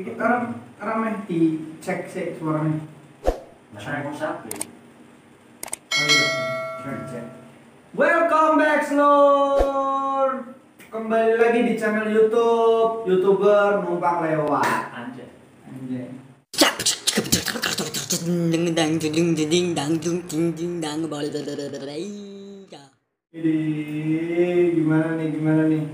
kita orang ramai dicek sih suaranya. Mau sapi. Oh iya, cek cek. Welcome back, Lord. Kembali lagi di channel YouTube youtuber numpang lewat. Anjay. Anjay. Jadi gimana nih gimana nih?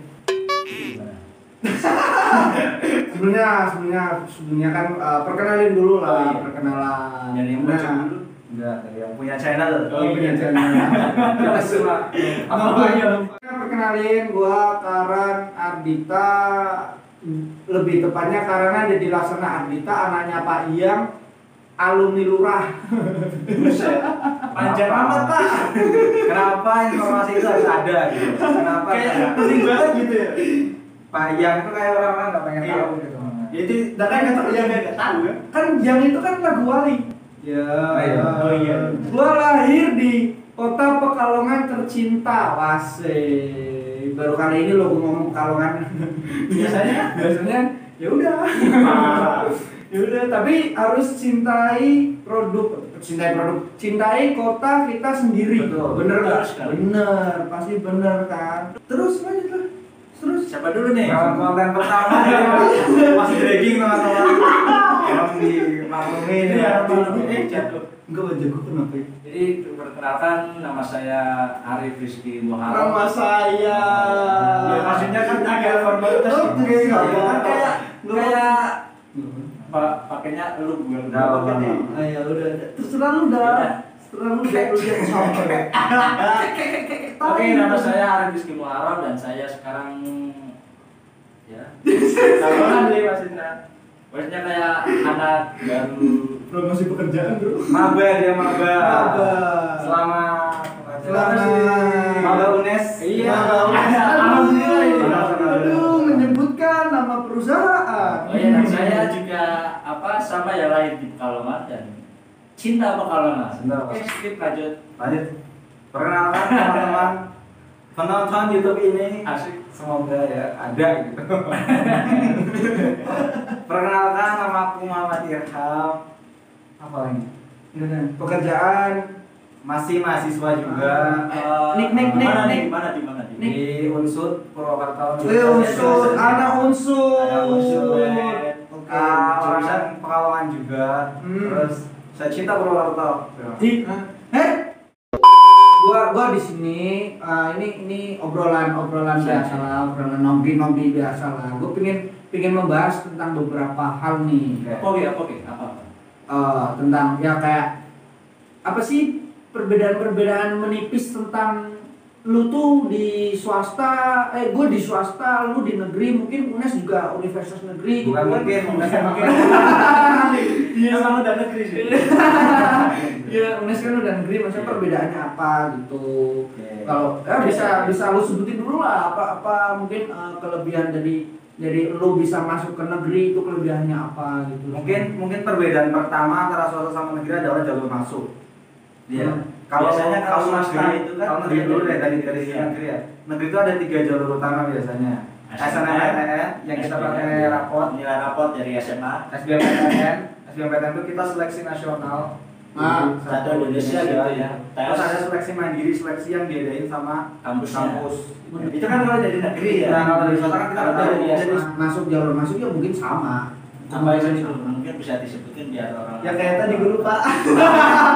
Sebelumnya sebelumnya sebelumnya kan eh, perkenalin dulu lah Oh, iya. perkenalan. Dari yang Nah, bocah dulu. Enggak, dari yang punya channel. Oh, punya channel. Kita semua. Apa aja? Perkenalin gua Karan Ardita lebih tepatnya karena ada di Laksana Ardita anaknya Pak Iyang alumni lurah. Panjang amat, Pak. Kenapa informasi itu harus ada gitu? Kenapa? Kayak penting banget gitu ya. Yang itu kayak orang-orang nggak pengen Iya. tahu gitu. Jadi dan kan kata yang nggak tahu ya. Kan yang itu kan lagu wali. Ya. Oh, iya. Oh, iya. Gua lahir di kota Pekalongan tercinta. Wase. Baru kali ini lo ngomong Pekalongan. biasanya biasanya ya udah. ya udah, tapi harus cintai produk, cintai produk, cintai kota kita sendiri. Betul. Bener Betul sekali. Bener, pasti bener kan. Terus lanjut lah. Terus Siapa dulu nih? Nah, konten pertama ini masih dragging teman-teman. Tolong dimaklumi nih. Iya, maklumi. maklumi. Eh, jatuh. enggak wajah gua kenapa ya? Jadi perkenalkan nama saya Arif Rizky Muhammad. Nama saya. Ya, maksudnya kan agak formalitas Oh, gitu. kayak nggak Iya, apa-apa. kan kayak kayak pak pakainya lu bukan Udah, apa nih? Ah, ya udah, udah. terserah lu dah. Udah. Terserah lu dah lu jangan sampai. Oke, nama saya Arif Rizky Muharam dan saya sekarang ya. Tahunan deh maksudnya. Maksudnya kayak anak baru Promosi pekerjaan, Bro. maba dia maba. Maba. Selamat. Selamat. Maba UNES. Iya. Alhamdulillah ini. Aduh, menyebutkan nama perusahaan. Oh iya, dan saya juga apa sama ya lahir di Pekalongan dan cinta Pekalongan. Cinta Oke, skip lanjut. Lanjut. Perkenalkan teman-teman penonton YouTube ini Asik. semoga ya ada gitu. Perkenalkan nama aku Muhammad Irham. Apa lagi? Pekerjaan Masih mahasiswa juga Eh, Nik, nik, nik, mana nik. di mana di mana di di Unsud Purwakarta. Eh, unsur, anak unsur. Ada unsur. Oke. Ah, orang Pekalongan juga. Hmm. Terus saya cinta Purwakarta. Gua gua di sini eh, ini ini obrolan obrolan biasa lah, obrolan nongki nongki biasa lah. Gua pingin pingin membahas tentang beberapa hal nih. Apa oke apa oke apa. Eh, tentang ya kayak apa sih perbedaan-perbedaan menipis tentang lu tuh di swasta, eh gue di swasta, lu di negeri, mungkin UNES juga universitas negeri Bukan kan. mungkin, bukan mungkin. Iya sama udah negeri sih. Iya, UNES kan udah negeri, maksudnya perbedaannya apa gitu. Oke. Kalau ya bisa bisa lu sebutin dulu lah apa apa mungkin eh, kelebihan dari dari lu bisa masuk ke negeri itu kelebihannya apa gitu. Mungkin mungkin perbedaan pertama antara swasta sama negeri adalah jalur masuk. Iya. Hmm. Kalau Biasanya kalau swasta negeri itu kan kalau negeri dulu deh dari dari Iya. negeri ya. Negeri itu ada tiga jalur utama biasanya. SNMPTN yang kita pakai rapot, nilai rapot dari SMA SBMPTN, SBMPTN itu kita seleksi nasional. Ah, Jadi, satu Indonesia gitu ya. Terus ada seleksi mandiri, seleksi yang diadain sama Kampusnya. kampus. Itu kan kalau dari negeri ya. Nah, kalau dari swasta kan kita tahu. jadi masuk jalur masuk ya mungkin sama. Apa itu mungkin bisa disebutin biar orang Ya kayak tadi gue lupa.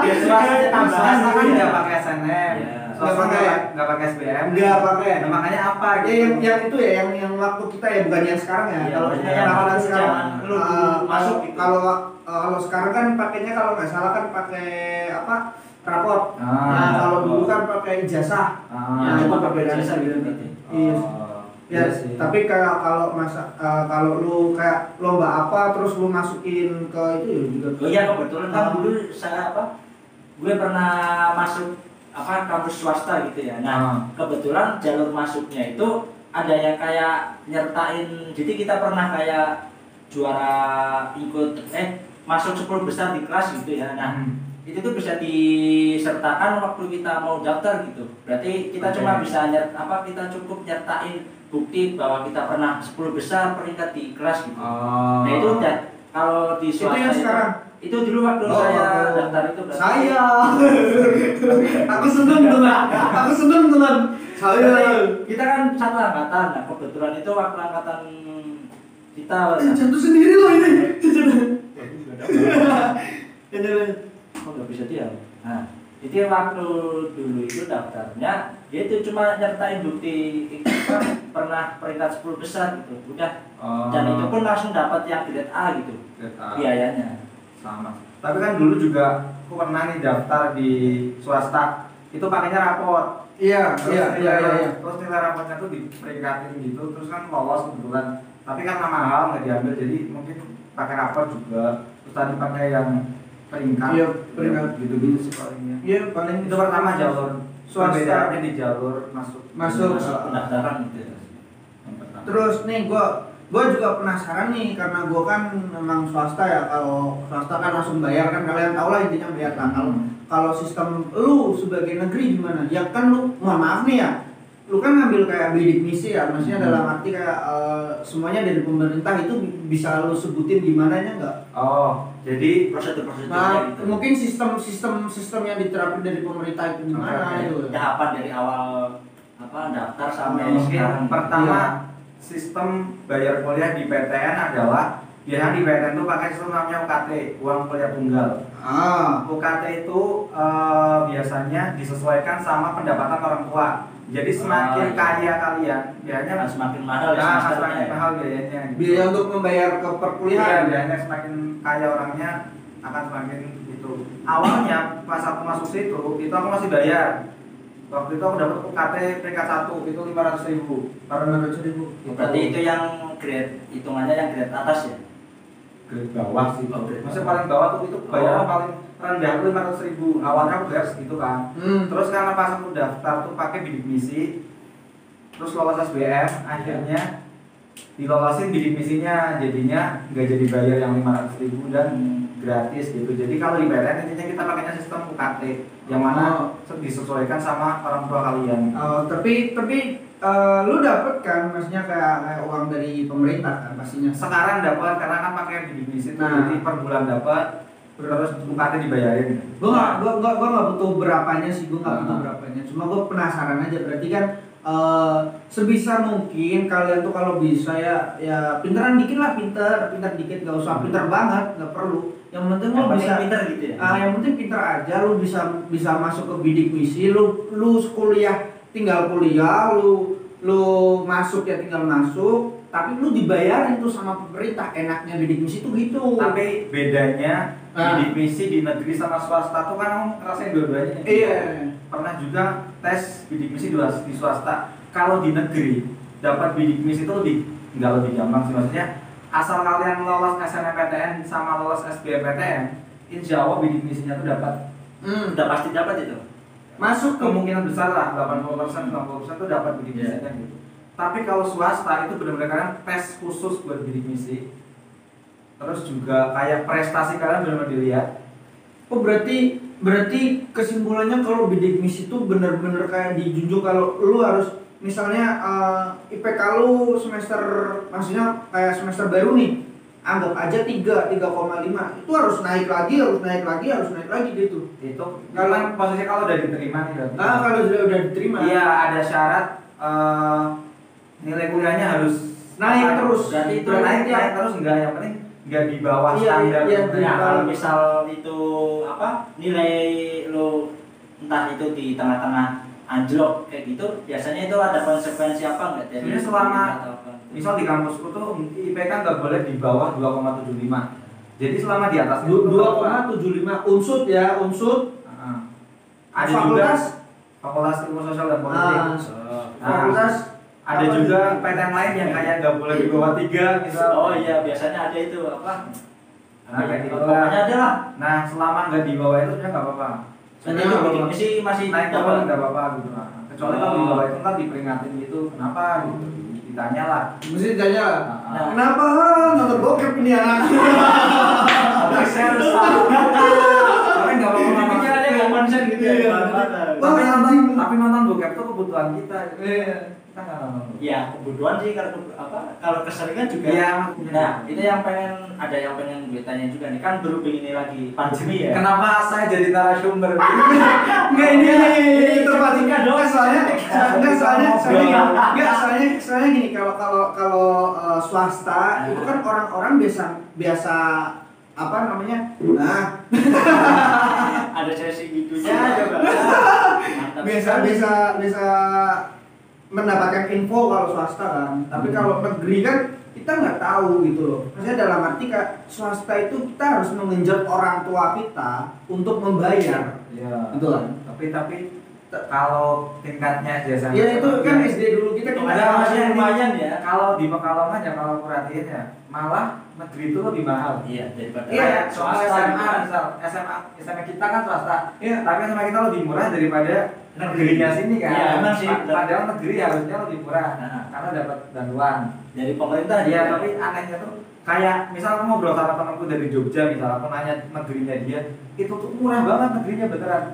Ya, swasta Tambahan swasta kan dulu ya. nggak pakai SNM, Iya. Nggak pakai. nggak nggak pakai SBM. Enggak pakai. Nah, makanya apa? Ya gitu? yang, yang itu ya yang yang waktu kita ya bukan yang sekarang ya. Iya, kalau yang sekarang dulu masuk kalau gitu. Kalau eh, kalau sekarang kan pakainya kalau nggak salah kan pakai apa? raport. Ah, nah, kalau dulu kan pakai ijazah. Ah, Nah, itu cuma perbedaannya jasa gitu gitu. Iya. Oh, Ya, iya sih. tapi kayak kalau masa eh, kalau lu kayak lomba apa terus lu masukin ke itu ya juga. Oh iya kebetulan kan Ah. dulu saya apa? Gue pernah masuk apa kampus swasta gitu ya. Nah, Ah. kebetulan jalur masuknya itu ada yang kayak nyertain. Jadi kita pernah kayak juara ikut eh masuk 10 besar di kelas gitu ya. Nah, Hmm. itu tuh bisa disertakan waktu kita mau daftar gitu. Berarti kita Oke. cuma bisa nyert apa kita cukup nyertain bukti bahwa kita pernah 10 besar peringkat di kelas gitu. Oh. Nah itu udah kalau di Itu swasta yang sekarang? itu dulu waktu Oh, saya oh. daftar itu berarti- Saya. aku seneng teman. Aku seneng teman. Saya. Kita kan satu angkatan nah kebetulan itu waktu angkatan kita Eh, Jatuh sendiri loh ini. Oh nggak bisa diam. Nah, itu waktu dulu itu daftarnya, dia itu cuma nyertain bukti apa, pernah peringkat 10 besar gitu, udah. Oh. Dan itu pun langsung dapat yang grade A gitu Grade A. biayanya. sama tapi kan dulu juga aku pernah nih daftar di swasta itu pakainya raport Iya, terus iya, nilai, iya, iya, iya. terus nilai rapotnya tuh diperingkatin gitu terus kan lolos kebetulan tapi kan nama hal nggak diambil jadi mungkin pakai raport juga terus tadi pakai yang peringkat Iya, peringkat. gitu gitu sih palingnya Iya, paling itu pertama jalur Swasta. perbedaannya di jalur masuk Masuk. Pendaftaran gitu. pertama Terus nih gua gua juga penasaran nih karena gua kan memang swasta ya kalau swasta kan langsung bayar kan kalian tahu lah intinya bayar kan kalau kalau sistem lu sebagai negeri gimana ya kan lu mohon maaf nih ya lu kan ngambil kayak bidik misi ya maksudnya Hmm. dalam arti kayak eh, semuanya dari pemerintah itu bisa lu sebutin gimana nya enggak oh jadi Prosedur-prosedurnya nah gitu. mungkin sistem sistem sistem yang diterapin dari pemerintah itu gimana oke. itu tahapan dari awal apa daftar sampai mungkin sekarang. pertama Iya. sistem bayar kuliah di PTN adalah biasanya di PTN itu pakai sistem namanya UKT uang kuliah tunggal ah UKT itu eh, biasanya disesuaikan sama pendapatan orang tua jadi semakin iya. kaya kalian biasanya Akan semakin mahal ya nah, semakin ya. mahal biayanya gitu. biaya untuk membayar ke Iya, perkuliahan biasanya semakin kaya orangnya akan semakin itu awalnya pas aku masuk situ itu aku masih bayar waktu itu aku dapat UKT peringkat 1 itu 500 ribu karena ribu Berarti itu yang grade hitungannya yang grade atas ya. Grade bawah sih Oh, grade maksudnya paling bawah tuh itu bayaran Oh. paling rendah tuh 500 ribu. Awalnya aku bayar segitu kan. Hmm. terus karena pas aku daftar tuh pakai bidik misi terus lolos SBM akhirnya dilolosin bidik misinya. Jadinya nggak jadi bayar yang 500 ribu dan gratis gitu. Jadi kalau di PTN intinya kita pakainya sistem UKT yang mana disesuaikan sama orang tua kalian. Oh, tapi tapi eh, lu dapet kan maksudnya kayak, kayak uang dari pemerintah kan pastinya sekarang dapat karena kan pakai misi tuh Nah. jadi per bulan dapat terus UKT dibayarin gua nggak gua gua gua nggak butuh berapanya sih gua nggak butuh Ah. berapanya cuma gua penasaran aja berarti kan eh, sebisa mungkin kalian tuh kalau bisa ya ya pinteran dikit lah pinter pinter dikit gak usah pinter banget nggak perlu yang penting Yang lu bisa pinter gitu ya. Ah, yang penting pinter aja lu bisa bisa masuk ke bidik misi, lu lu kuliah tinggal kuliah, lu lu masuk ya tinggal masuk, tapi lu dibayarin tuh sama pemerintah. Enaknya bidik misi tuh gitu. tapi bedanya Ah. bidik misi di negeri sama swasta tuh kan ngerasain dua-duanya iya. pernah juga tes bidik misi di di swasta kalau di negeri dapat bidik misi itu lebih nggak lebih gampang sih maksudnya asal kalian lolos SNMPTN sama lolos SBMPTN insya Allah bidik misinya tuh dapat Hmm. Udah pasti dapat itu. Masuk ke kemungkinan besar lah 80% 90% tuh dapat bidik Iya. misinya gitu. Tapi kalau swasta itu benar-benar kalian tes khusus buat bidik misi terus juga kayak prestasi kalian benar-benar dilihat. Oh berarti berarti kesimpulannya kalau bidik misi itu bener-bener kayak dijunjung kalau lu harus misalnya eh, IPK lu semester maksudnya kayak semester baru nih anggap aja 3 3,5 itu harus naik lagi harus naik lagi harus naik lagi gitu itu kalau posisi kalau udah diterima nih ah kalau sudah udah diterima Iya ada syarat eh, nilai kuliahnya harus Naik apa, terus. Berarti itu naik ya. naik terus enggak yang penting enggak di bawah Iya, standar. iya, Nah, Ya, Kalau- kalau misal itu apa nilai lo entah itu di tengah-tengah anjlok kayak gitu, biasanya itu ada konsekuensi apa enggak dari Sebenarnya selama- apa? Misal di kampusku tuh IPK nggak boleh di bawah 2,75. Jadi selama di atas Du- 2,75 unsut ya unsut Heeh. Ada fakultas juga fakultas ilmu sosial dan politik. Oh. fakultas Ada apa juga gitu? PTN lain yang kayak nggak boleh di bawah 3 misal. Oh iya, biasanya ada itu apa? Nah, kayak gitu Pokoknya lah. ada lah. Nah, selama nggak di bawah itu sebenarnya nggak apa-apa. Dan Nah, itu bidik misi masih naik turun nggak apa-apa gitu lah. Kecuali kalau di Oh. bawah itu ntar diperingatin gitu, kenapa gitu? Ditanya lah. mesti ditanya Nah. kenapa nonton bokep ini anak Tapi saya harus tahu. Tapi nggak apa-apa nggak Pikirannya apa-apa. nggak konsen gitu ya. Iya. Bahan-bahan. Wah, Tapi nonton, anjing. tapi nonton bokep tuh kebutuhan kita. Iya. kan nggak nonton dulu. ya kebutuhan sih kalau apa kalau keseringan juga Iya. nah itu yang pengen ada yang pengen gue tanya juga nih kan berhubung ini lagi pandemi ya Kenapa saya jadi narasumber? Enggak ini ini terpastikan dong soalnya enggak soalnya soalnya enggak soalnya soalnya gini kalau kalau kalau eh, swasta itu kan orang-orang biasa biasa apa namanya? Nah. Ada sesi gitunya coba. Mantap. Biasa sekali. bisa bisa mendapatkan info kalau swasta kan. Tapi Hmm. kalau negeri kan kita nggak tahu gitu loh. Maksudnya dalam arti kak swasta itu kita harus mengenjot orang tua kita untuk membayar. Iya. gitu kan? Tapi tapi kalau tingkatnya biasanya ya itu kan SD dulu kita ada masih lumayan ya kalau di Pekalongan ya kalau perhatiin ya malah negeri itu lebih mahal. iya daripada Iya, Kayak soal swasta SMA gitu. misal SMA SMA kita kan swasta, Iya. tapi SMA kita lebih murah daripada negerinya sini kan. Iya, emang sih. Pa- Padahal negeri harusnya lebih murah Nah. karena dapat bantuan. dari pemerintah Iya, tapi anehnya tuh kayak misal aku ngobrol sama temanku dari Jogja misal aku nanya negerinya dia itu tuh murah banget negerinya beneran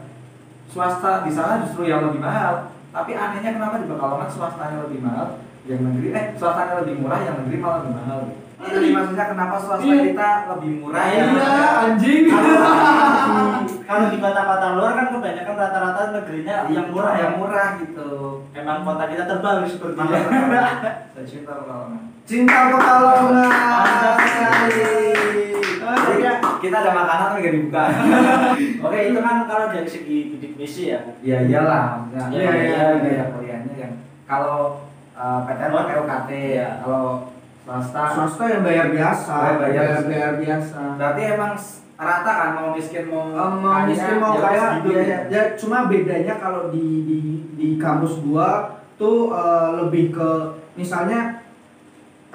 swasta di sana justru yang lebih mahal. Tapi anehnya kenapa di Pekalongan swastanya lebih mahal yang negeri eh swastanya lebih murah yang negeri malah lebih mahal? Jadi maksudnya kenapa swasta Iya. kita lebih murah iya anjing. Kalau di kota-kota luar kan kebanyakan rata-rata negerinya yang murah yang yang murah gitu. Emang kota kita terbang seperti saya cinta Pekalongan. Cinta pekalongan. Sekali Jadi kan kita ada makanan tapi gak dibuka oke itu kan kalau dari segi bidik misi ya Ya iyalah, maksudnya Iya, iya, iya, iya, iya. kuliahnya yang kalau uh, PTN Oh. pakai UKT Iya. kalau swasta swasta yang bayar biasa Bayar- bayar. bayar bayar biasa berarti emang rata kan mau miskin mau Eh, mau miskin mau ya kaya ya, gitu. ya, ya, cuma bedanya kalau di di di kampus gua tuh eh, lebih ke misalnya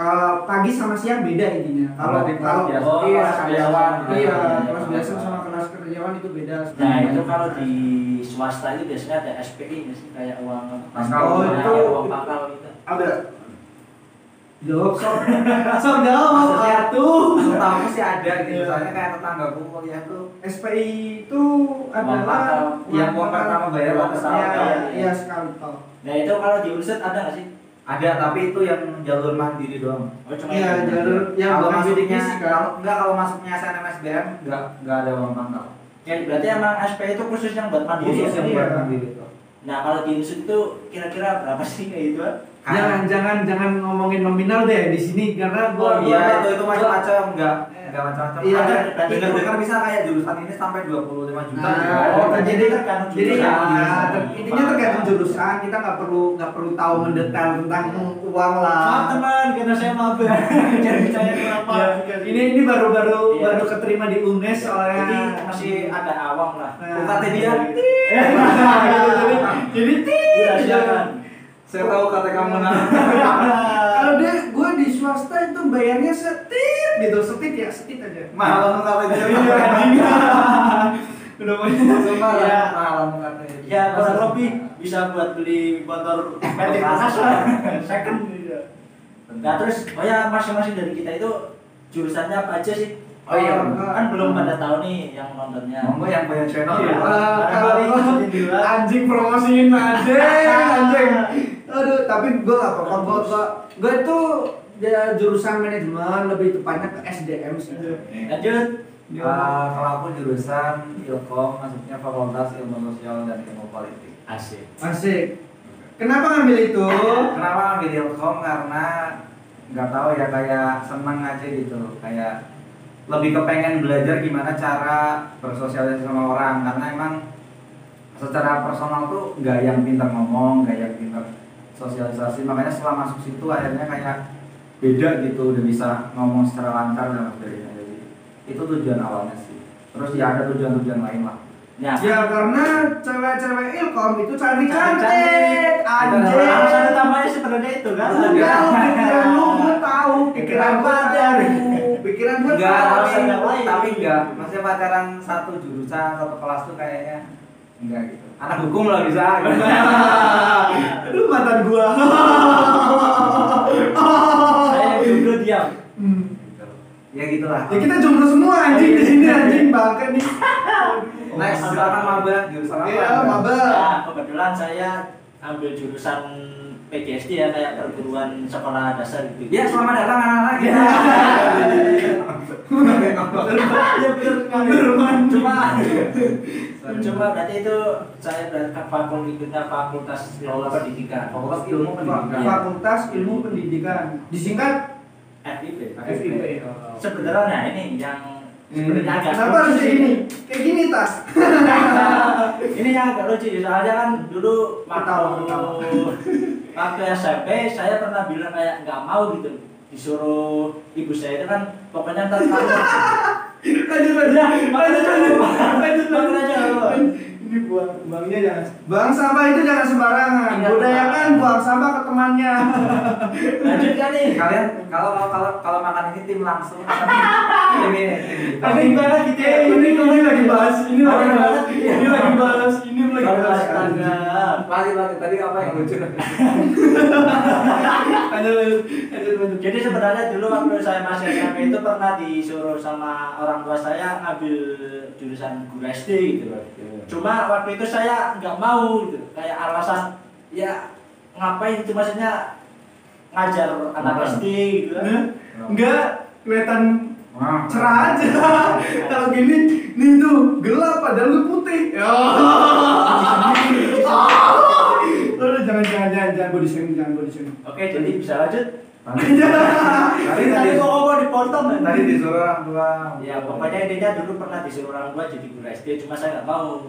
eh, pagi sama siang beda intinya kalau kalau biasa. Oh, iya kelas karyawan. iya Iya, kelas iya, biasa iya. sama kelas karyawan itu beda nah itu kalau di swasta itu biasanya ada SPI nggak sih kayak uang Pangkal. Oh, kayak itu- uang pangkal gitu ada jawab sob sob jawab Maksudnya- tuh Tahu sih ada gitu Iya. soalnya kayak tetanggaku kuliah tuh SPI itu adalah. Yang uang pertama bayar uang. Iya, iya sekali tol nah itu kalau di Unset ada nggak sih ada tapi itu yang jalur mandiri doang oh cuma Iya, itu. jalur yang kalau masuknya kan. kalau enggak kalau masuknya SNMSBM enggak enggak ada uang pangkal ya berarti emang SPI itu khusus yang buat mandiri khusus ya? yang iya. buat mandiri itu nah kalau di Unset itu kira-kira berapa sih kayak gitu Jangan jangan jangan ngomongin nominal deh di sini karena gua Oh, Iya, itu itu macam-macam enggak Enggak macam-macam. Iya, ada berarti dengar itu- dengar bisa kayak jurusan ini sampai 25 juta. Nah, juga. Oh, oh, jadi tergantung jadi ya, intinya tergantung jurusan kita nggak perlu nggak perlu tahu mendetail tentang uang lah. Maaf teman, karena saya mabar. Jadi saya kenapa? Ya, ini ini baru baru Iya. baru keterima di UNES soalnya Jadi masih agak awam lah. Nah. UKT dia. jadi jadi silakan. Saya tahu kata kamu nah. kalau dia gue di swasta itu bayarnya setit gitu setit ya setit aja Mahal UKT dia. Iya, udah punya Sumpah Iya. mahal UKT. Ya kurang lebih bisa buat beli motor metik bekas lah. Second. Nah terus, oh ya masing-masing dari kita itu jurusannya apa aja sih? Oh iya. kan belum pada tahu nih yang nontonnya. Monggo yang punya channel Iya. ya. Kalau anjing promosiin anjing anjing aduh tapi gue gak apa-apa gue gue gue itu ya, jurusan manajemen lebih tepatnya ke SDM sih. Lanjut. Eh, kalau aku jurusan Ilkom, masuknya Fakultas Ilmu Sosial dan Ilmu Politik. Asik. asik. Kenapa ngambil itu? Kenapa ngambil Ilkom? Karena nggak tahu ya kayak seneng aja gitu, kayak lebih kepengen belajar gimana cara bersosialisasi sama orang. Karena emang secara personal tuh nggak yang pintar ngomong, nggak yang pintar sosialisasi. Makanya setelah masuk situ akhirnya kayak beda gitu udah bisa ngomong secara lancar dan sebagainya. Jadi itu tujuan awalnya sih. Terus ya ada tujuan-tujuan lain lah. Ya. ya karena cewek-cewek ilkom itu cantik Cantik. cantik anjing Alasan utamanya sebenarnya itu kan. Enggak, lu pikiran lu gue tahu pikiran gue tahu. Pikiran gue enggak tapi, tapi enggak maksudnya pacaran satu jurusan satu kelas tuh kayaknya enggak gitu anak hukum lah bisa aduh mantan gua Saya jomblo diam. Hmm. Gitu. ya gitulah ya kita jomblo semua anjing di sini anjing bangke nih next silakan maba jurusan apa Iya, maba. Nah, kebetulan saya ambil jurusan PGSD ya kayak perguruan sekolah dasar gitu Ya, selamat datang anak-anak. Ya. Iya bener sekali. Cuma cuma berarti itu saya berarti fakultas ikutnya fakultas ilmu pendidikan. Fakultas ilmu pendidikan. Fakultas Ilmu Pendidikan. Disingkat FIP. FIP. Sebenarnya ini yang sebenarnya agak Kenapa harus kayak gini? Kayak gini tas. ini yang agak lucu soalnya kan dulu waktu waktu SMP saya pernah bilang kayak nggak mau gitu disuruh ibu saya itu kan pokoknya ntar kamu Lanjut lanjut. Ya, lanjut lanjut. Lanjut lanjut. jangan. Ini buang buangnya jangan. Buang sampah itu jangan sembarangan. Ingat, Budayakan buang sampah ke temannya. lanjut kan nih Kalian kalau kalau kalau makan ini tim langsung ini tim Ada gimana ya? Eh, ini ini lagi bahas, ini lagi bahas, ya. ini lagi bahas, ini lagi bahas. Lanjut lanjut tadi apa yang lucu? Jadi sebenarnya dulu waktu saya masih SMP itu pernah disuruh sama orang tua saya ngambil jurusan guru SD gitu loh. Cuma waktu itu saya nggak mau gitu. Kayak alasan ya ngapain itu maksudnya ngajar anak. SD gitu kan. Enggak kelihatan Wah, cerah aja. Kalau gini, nih tuh gelap padahal lu putih. Ya. Udah jangan jangan jangan jangan body shaming, jangan body shaming. Oke, jadi bisa lanjut. Tadi Tadi tadi tadi kok kok dipotong kan? tadi disuruh orang tua. Ya pokoknya intinya dulu pernah disuruh orang tua jadi guru SD, cuma saya nggak mau.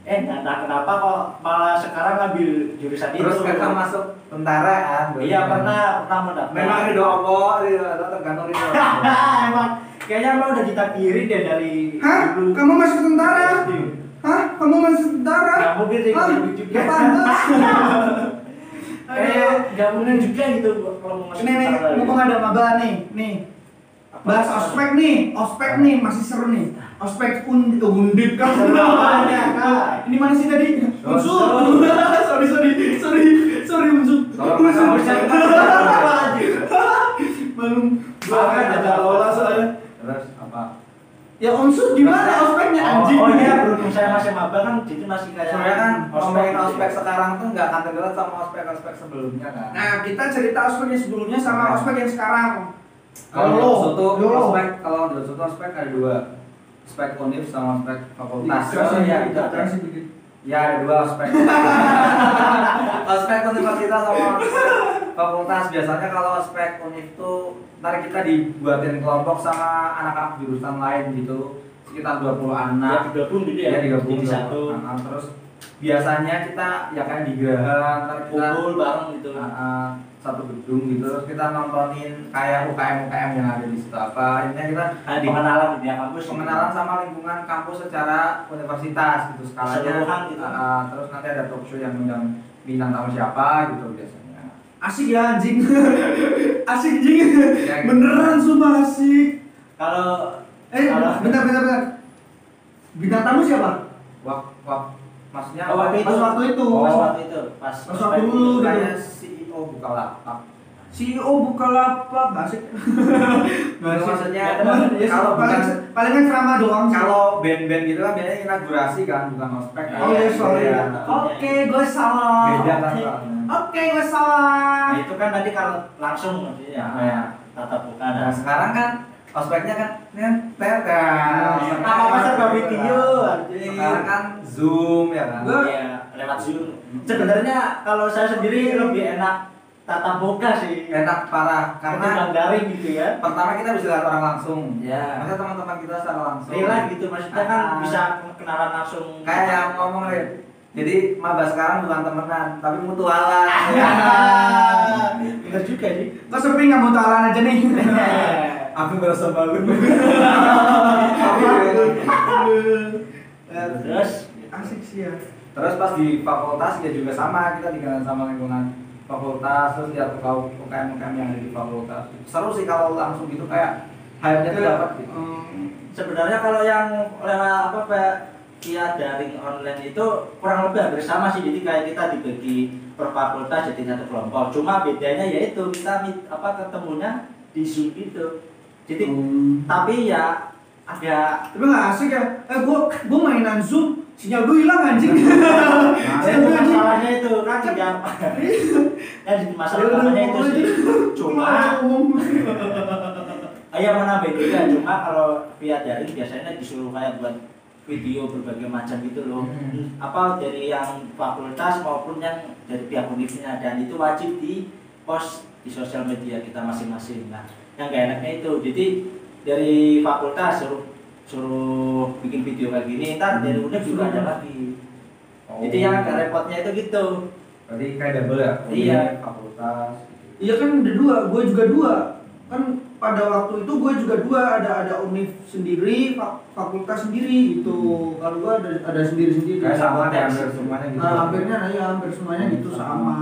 Eh, nggak tahu kenapa kok malah sekarang ngambil jurusan itu. Terus kakak masuk tentara kan? Iya pernah pernah mendaftar. Memang ridho Allah, ridho Allah tergantung ridho. emang kayaknya emang udah ditakdirin deh dari Hah? dulu. Kamu masuk tentara? SD. Hah? Kamu masuk tentara? Nggak mungkin sih, Hah? nggak. Nggak pantas. Kayak nggak mungkin juga gitu kalau mau masuk Nih nih, tentara. mumpung ada maba nih, nih. Apa? Bahas ospek nih, ospek nih masih seru nih. Ospek undip, undip kan. Apanya, Kak? Ini mana sih tadi? Unsur. Sorry sorry sorry sorry unsur. Unsur. Belum. Gua kan ada lola soalnya. Terus apa? Ya unsur gimana ospeknya Oh, anjing? oh iya, berhubung saya masih maba kan jadi masih kayak Soalnya kan ngomongin gitu ospek ya. sekarang tuh nggak akan terlihat sama ospek-ospek sebelumnya kan. Nah, kita cerita ospek yang sebelumnya sama ospek yang sekarang. Kalau lo, satu lo. kalau di satu ospek ada dua, ospek univ sama ospek fakultas. Iya, iya. jelasin dikit. Ya ada dua ospek. ospek universitas sama fakultas biasanya kalau ospek univ tuh ntar kita dibuatin kelompok sama anak-anak jurusan lain gitu sekitar 20 Ya, anak digabung gitu ya ya. digabung Jadi satu Nah, terus biasanya kita ya kayak di geraha ntar kita kumpul bareng gitu. uh, uh, satu gedung gitu terus kita nontonin kayak UKM UKM yang ada di situ apa intinya kita Kayak pengenalan di dunia kampus. gitu. pengenalan sama lingkungan kampus secara universitas gitu skalanya gitu. uh, uh, terus nanti ada talk show yang undang bintang tamu siapa gitu biasanya Asik ya anjing. asik anjing. Ya, gitu. Beneran sumpah asik. Kalau Eh, Kalau- bentar bentar bentar. Bintang tamu siapa? wak wak maksudnya Oh, waktu itu. Waktu itu. Oh. pas waktu itu pas Pas waktu dulu. kayak CEO Bukalapak CEO Bukalapak gak asik. Gak asik. maksudnya Ya, kalau paling bukan palingan ceramah doang. sih. kalau band-band gitu kan biasanya inaugurasi kan bukan ospek kan Oh iya, sorry. Iya. Oke, gue salah. beda kan Oke. gue salah. Nah, itu kan tadi kalau langsung ya, kayak tatap muka Nah sekarang kan ospeknya kan nempel kan. apa-apa serba video, anjing. Sekarang kan zoom ya kan. Gua- Iya, lewat Zoom. Sebenarnya kalau saya sendiri lebih enak tatap muka sih. Enak parah karena daring gitu ya. pertama kita bisa lihat orang langsung. Ya. Maksudnya teman-teman kita secara langsung. Real gitu maksudnya kan Ah. bisa kenalan langsung. Kayak yang ngomong Rit. Jadi maba sekarang bukan temenan, tapi mutualan. Ya. Bener juga sih. Kok sepi nggak mau talan aja nih? Aku merasa malu. Terus asik sih ya. Terus pas di fakultas ya juga sama kita dikenal sama lingkungan fakultas terus lihat UKM UKM yang ada di fakultas. Seru sih kalau langsung gitu kayak hype-nya tuh dapat gitu. Hmm, sebenarnya kalau yang lewat apa kayak via daring online itu kurang lebih hampir sama sih jadi kayak kita dibagi per fakultas jadi satu kelompok cuma bedanya yaitu kita mit- apa ketemunya di zoom gitu jadi Hmm. tapi ya ada Tapi nggak asik ya. Eh gua gua mainan Zoom, sinyal gua hilang anjing. Nah, Eh, itu masalahnya itu kan tidak ya di masalah utamanya itu sih. cuma ayah menambah juga cuma kalau via daring biasanya disuruh kayak buat video berbagai macam gitu loh. Hmm. apa dari yang fakultas maupun yang dari pihak universitasnya dan itu wajib di post di sosial media kita masing-masing. Nah yang gak enaknya itu jadi dari fakultas suruh suruh bikin video kayak gini ntar dari UNEF juga ada lagi jadi yang agak repotnya itu gitu Berarti kayak double ya? Iya. Fakultas. Iya kan ada dua, gue juga dua. Kan pada waktu itu gue juga dua, ada ada univ sendiri, fak- fakultas sendiri gitu. Kalau gue ada ada sendiri sendiri. Kayak sama deh hampir semuanya gitu. Nah, hampirnya ya hampir semuanya gitu sama.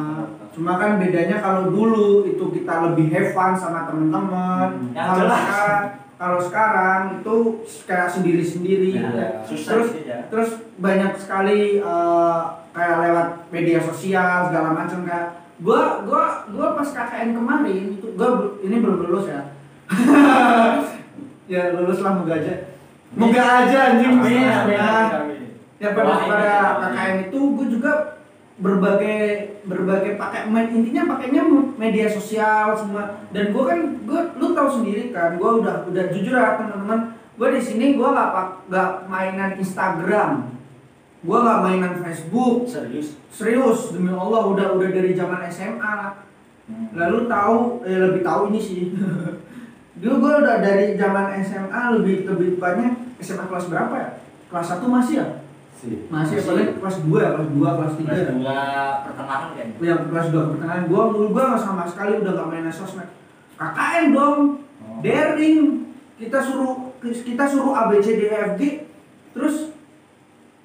Cuma kan bedanya kalau dulu itu kita lebih have fun sama temen-temen. Hmm, Kalau sekarang kalau sekarang itu kayak sendiri-sendiri. Nah, Ya. susah Terus sih ya terus banyak sekali eh, kayak lewat media sosial segala macam kayak gua gua gua pas KKN kemarin itu gua ini belum lulus ya. Ya lulus lah moga aja. Moga aja anjing Amin, amin, Nah, amin, amin. ya pada pada. KKN itu gue juga berbagai berbagai pakai main intinya pakainya media sosial semua. Dan gue kan gue lu tahu sendiri kan gue udah udah jujur ya teman-teman. Gue di sini gue nggak pak nggak mainan Instagram gue nggak mainan Facebook. Serius? Serius demi Allah udah udah dari zaman SMA lalu tahu eh, lebih tahu ini sih. Dulu gue udah dari zaman SMA lebih lebih tepatnya SMA kelas berapa ya? Kelas 1 masih ya? Sih. masih, Masih. paling kelas 2 ya kelas 2 kelas 3 kelas ya dua pertengahan kayaknya. Yang kelas 2 pertengahan. Gua dulu nggak sama sekali udah gak main sosmed. KKN dong. Oh. daring. Kita suruh kita suruh ABCDFG terus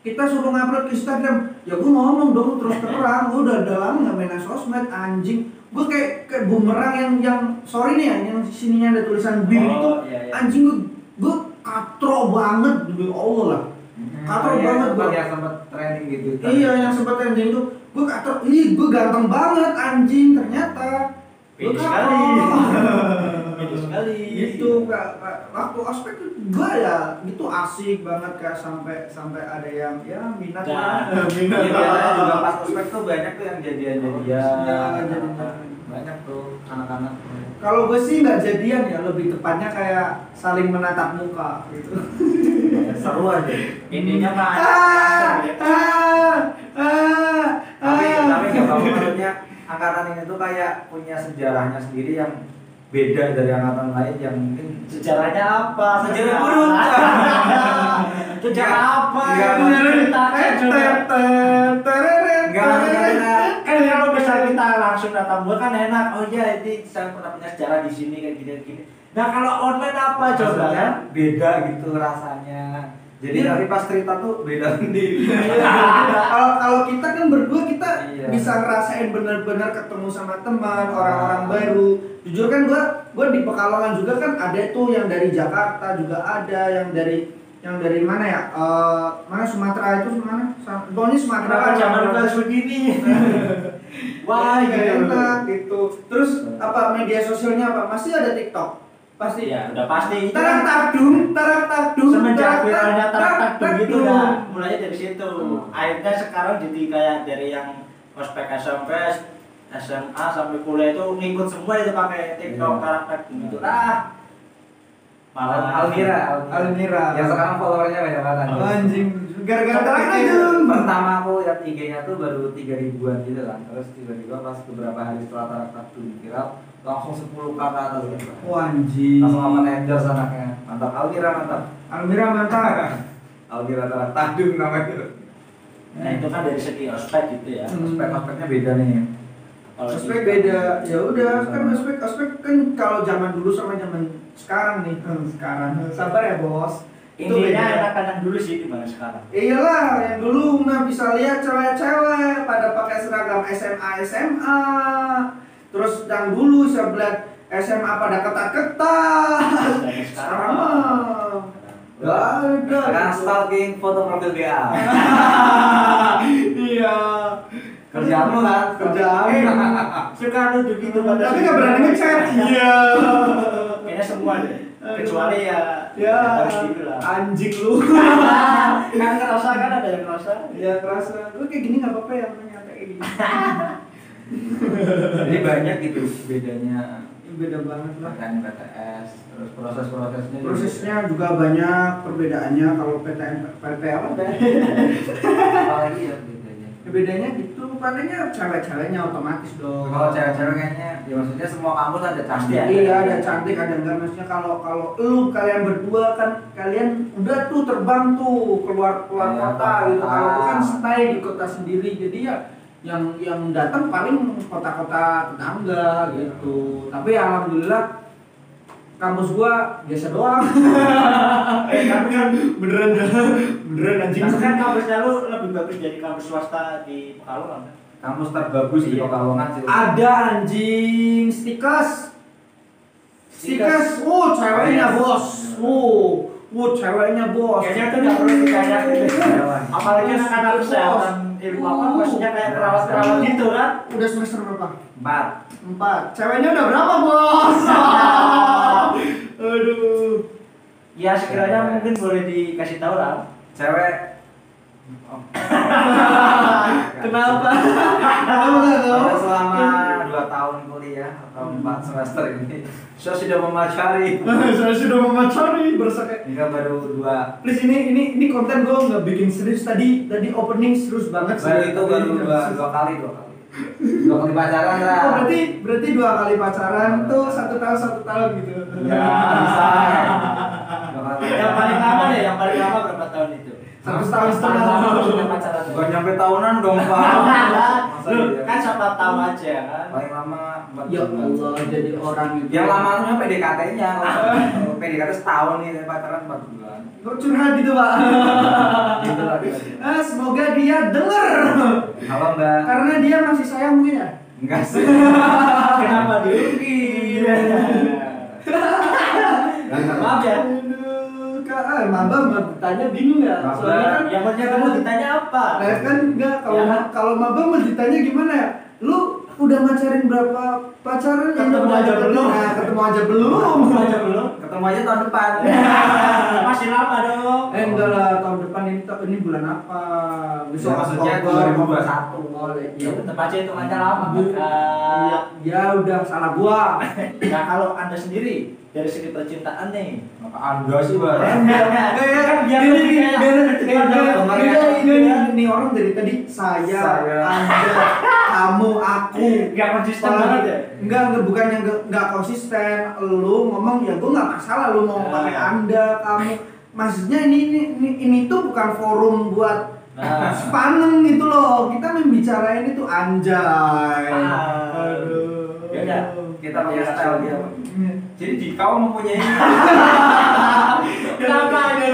kita suruh ngupload ke Instagram ya gua ngomong dong terus terang gua udah udah lama gak main sosmed anjing gua kayak kayak bumerang yang yang sorry nih ya yang sininya ada tulisan itu Oh, iya, iya. anjing gua gua katro banget demi Allah lah Katro Iya, banget, Bang. yang sempat trending gitu. Iya yang sempat trending itu gue kata ih gue ganteng banget anjing ternyata Pede katro. sekali. Gitu Kak. Waktu ospek gue ya gitu asik banget kayak sampai sampai ada yang ya minat Nah, lah Iya, biasanya juga pas ospek tuh banyak tuh yang jadian-jadian. Iya, jadian-jadian. Banyak tuh anak-anak. kalau gue sih nggak jadian ya lebih tepatnya kayak saling menatap muka gitu Seru aja. Intinya mah ah ah ah Tapi ah. tapi nggak tahu maksudnya angkatan ini tuh kayak punya sejarahnya sendiri yang beda dari angkatan lain yang mungkin sejarahnya apa? Sejarah buruk. Sejarah apa? Nggak, Ceritakan juga. Nggak, nggak, Kan kalau bisa kita langsung datang buat kan enak. Oh iya, ini saya pernah punya sejarah di sini kayak gini gini. Nah kalau online apa coba kan? beda gitu rasanya. Jadi Iya. nanti pas cerita tuh beda sendiri. kalau kalau kita kan berdua kita Iya. bisa ngerasain benar-benar ketemu sama teman orang-orang baru jujur kan gua gua di Pekalongan juga kan ada tuh yang dari Jakarta juga ada yang dari yang dari mana ya Eh, mana Sumatera itu mana pokoknya Sumatera kan orang- harus begini? Wah, Wah, gak gitu. enak gitu. Terus apa media sosialnya apa? Masih ada TikTok. Pasti. Iya, udah pasti. Tarak takdum, tarak takdum. semenjak viralnya tarak takdum itu udah mulai dari situ Hmm. akhirnya sekarang jadi kayak dari yang ospek SMP SMA sampai kuliah itu ngikut semua itu pakai TikTok Iya. tarak takdum itu lah malah Almira, Almira. Yang sekarang followernya banyak banget. Oh, Anjing, gara-gara Kan tarak pikir, takdum. Pertama aku lihat IG-nya tuh baru 3 ribuan gitu kan. Terus tiba-tiba pas beberapa hari setelah tarak takdum viral langsung 10 kata atas gitu. Wah, anjing. Langsung sama endorse anaknya. Mantap Almira mantap. Almira mantap. Almira tarak takdum namanya. nah itu kan dari segi ospek gitu ya Hmm. Ospek-ospeknya beda nih. Kalau Ospek beda. Ya udah, kan ospek ospek kan kalau zaman dulu sama zaman sekarang nih. Hmm, sekarang. Sabar ya, Bos. Intinya yang dulu sih dibanding sekarang Iyalah, yang dulu mah bisa lihat cewek-cewek pada pakai seragam SMA SMA. Terus yang dulu saya lihat SMA pada ketat-ketat. Sekarang mah Gak ada. Sekarang stalking foto profil BA. Iya. Kerjamu kan? Kerjamu. suka lucu gitu pada Tapi gak berani ngechat. Iya. kayaknya semua deh kecuali ya ya harus dibilang anjing lu kan ngerasa kan ada yang ngerasa ya kerasa lu kayak gini nggak apa-apa ya kayak gini Jadi banyak gitu bedanya. Ini beda banget lah. PTN PTS terus proses-prosesnya juga. Prosesnya juga banyak perbedaannya kalau PTN PT apa? Beda. apalagi ya bedanya. Bedanya gitu palingnya cewek-ceweknya otomatis dong. Kalau cewek-cewek kayaknya ya maksudnya semua kampus ada cantik. Iya ada cantik ada enggak. Maksudnya kalau kalau lu kalian berdua kan kalian udah tuh terbang tuh keluar keluar Iya, kota gitu. Kalau kan stay di kota sendiri jadi ya yang yang datang paling kota-kota tetangga gitu. Tapi ya alhamdulillah kampus gua biasa doang. Eh tapi kan beneran beneran anjing. Tapi kan kampusnya lu lebih bagus dari kampus swasta di Pekalongan. Kan? kampus terbagus di Iya. Pekalongan sih. Ada anjing stikas stikas oh ceweknya bos. Oh oh ceweknya bos. Kayaknya itu nggak perlu ditanya apalagi anak-anak kesehatan ilmu apa maksudnya kayak perawat-perawat gitu kan? udah semester berapa? Empat. Empat. Ceweknya udah berapa bos? Aduh. Ya sekiranya mungkin boleh dikasih tahu lah. Cewek. Kenapa? Kamu nggak tahu? Selama dua tahun kuliah atau empat semester ini saya sudah memacari. Saya sudah memacari. Bersake ini baru dua. Please ini ini ini konten gue nggak bikin serius. Tadi tadi opening serius banget baru itu baru dua dua kali dua kali. Dua kali pacaran lah. Oh berarti berarti dua kali pacaran tuh satu tahun satu tahun gitu. ya bisa. Yang paling lama deh yang paling lama berapa tahun itu Satu tahun setengah. Sudah pacaran bukan nyampe tahunan dong pak Masa Lu iya? kan siapa tahu aja kan paling lama empat Ya bulan. Allah jadi orang itu. yang lama tuh PDKT-nya PDKT setahun nih saya pacaran empat bulan Kok curhat gitu pak? gitu lah kira-kira. Ah, semoga dia denger kalau enggak karena dia masih sayang mungkin ya. enggak sih kenapa diungkit maaf ya ah, maba mau ditanya bingung ya. Maba. Soalnya kan yang maksudnya kamu ditanya apa Nah kan enggak kalau Ya. kalau maba mau ditanya gimana ya? Lu udah macarin berapa pacaran yang Ketemu udah aja belum. Nah, ketemu aja belum. Kamu aja belum ketemu aja tahun depan masih lama dong Eh enggak lah tahun depan ini ini bulan apa? Besok Ya, maksudnya Oktober. 2021. Oh, ya iya. tetap aja hitungannya lama Iya, Kak. ya udah salah gua. nah kalau anda sendiri dari segi percintaan nih maka anda sih bang kan biar Ini lebih ini kayak ini ketika ada ini orang ini yang- ini orang dari tadi saya, Saya. anda, kamu, aku. nggak konsisten banget ya Enggak, enggak bukan yang enggak konsisten. Lu ngomong ya gua nggak masalah lu mau Ya. pakai anda, kamu. Maksudnya ini ini ini, ini tuh bukan forum buat Nah. sepaneng gitu loh. Kita membicarain itu anjay. Ah. Aduh. Beda. Kita punya style dia Bang. jadi di kau mempunyai kenapa ada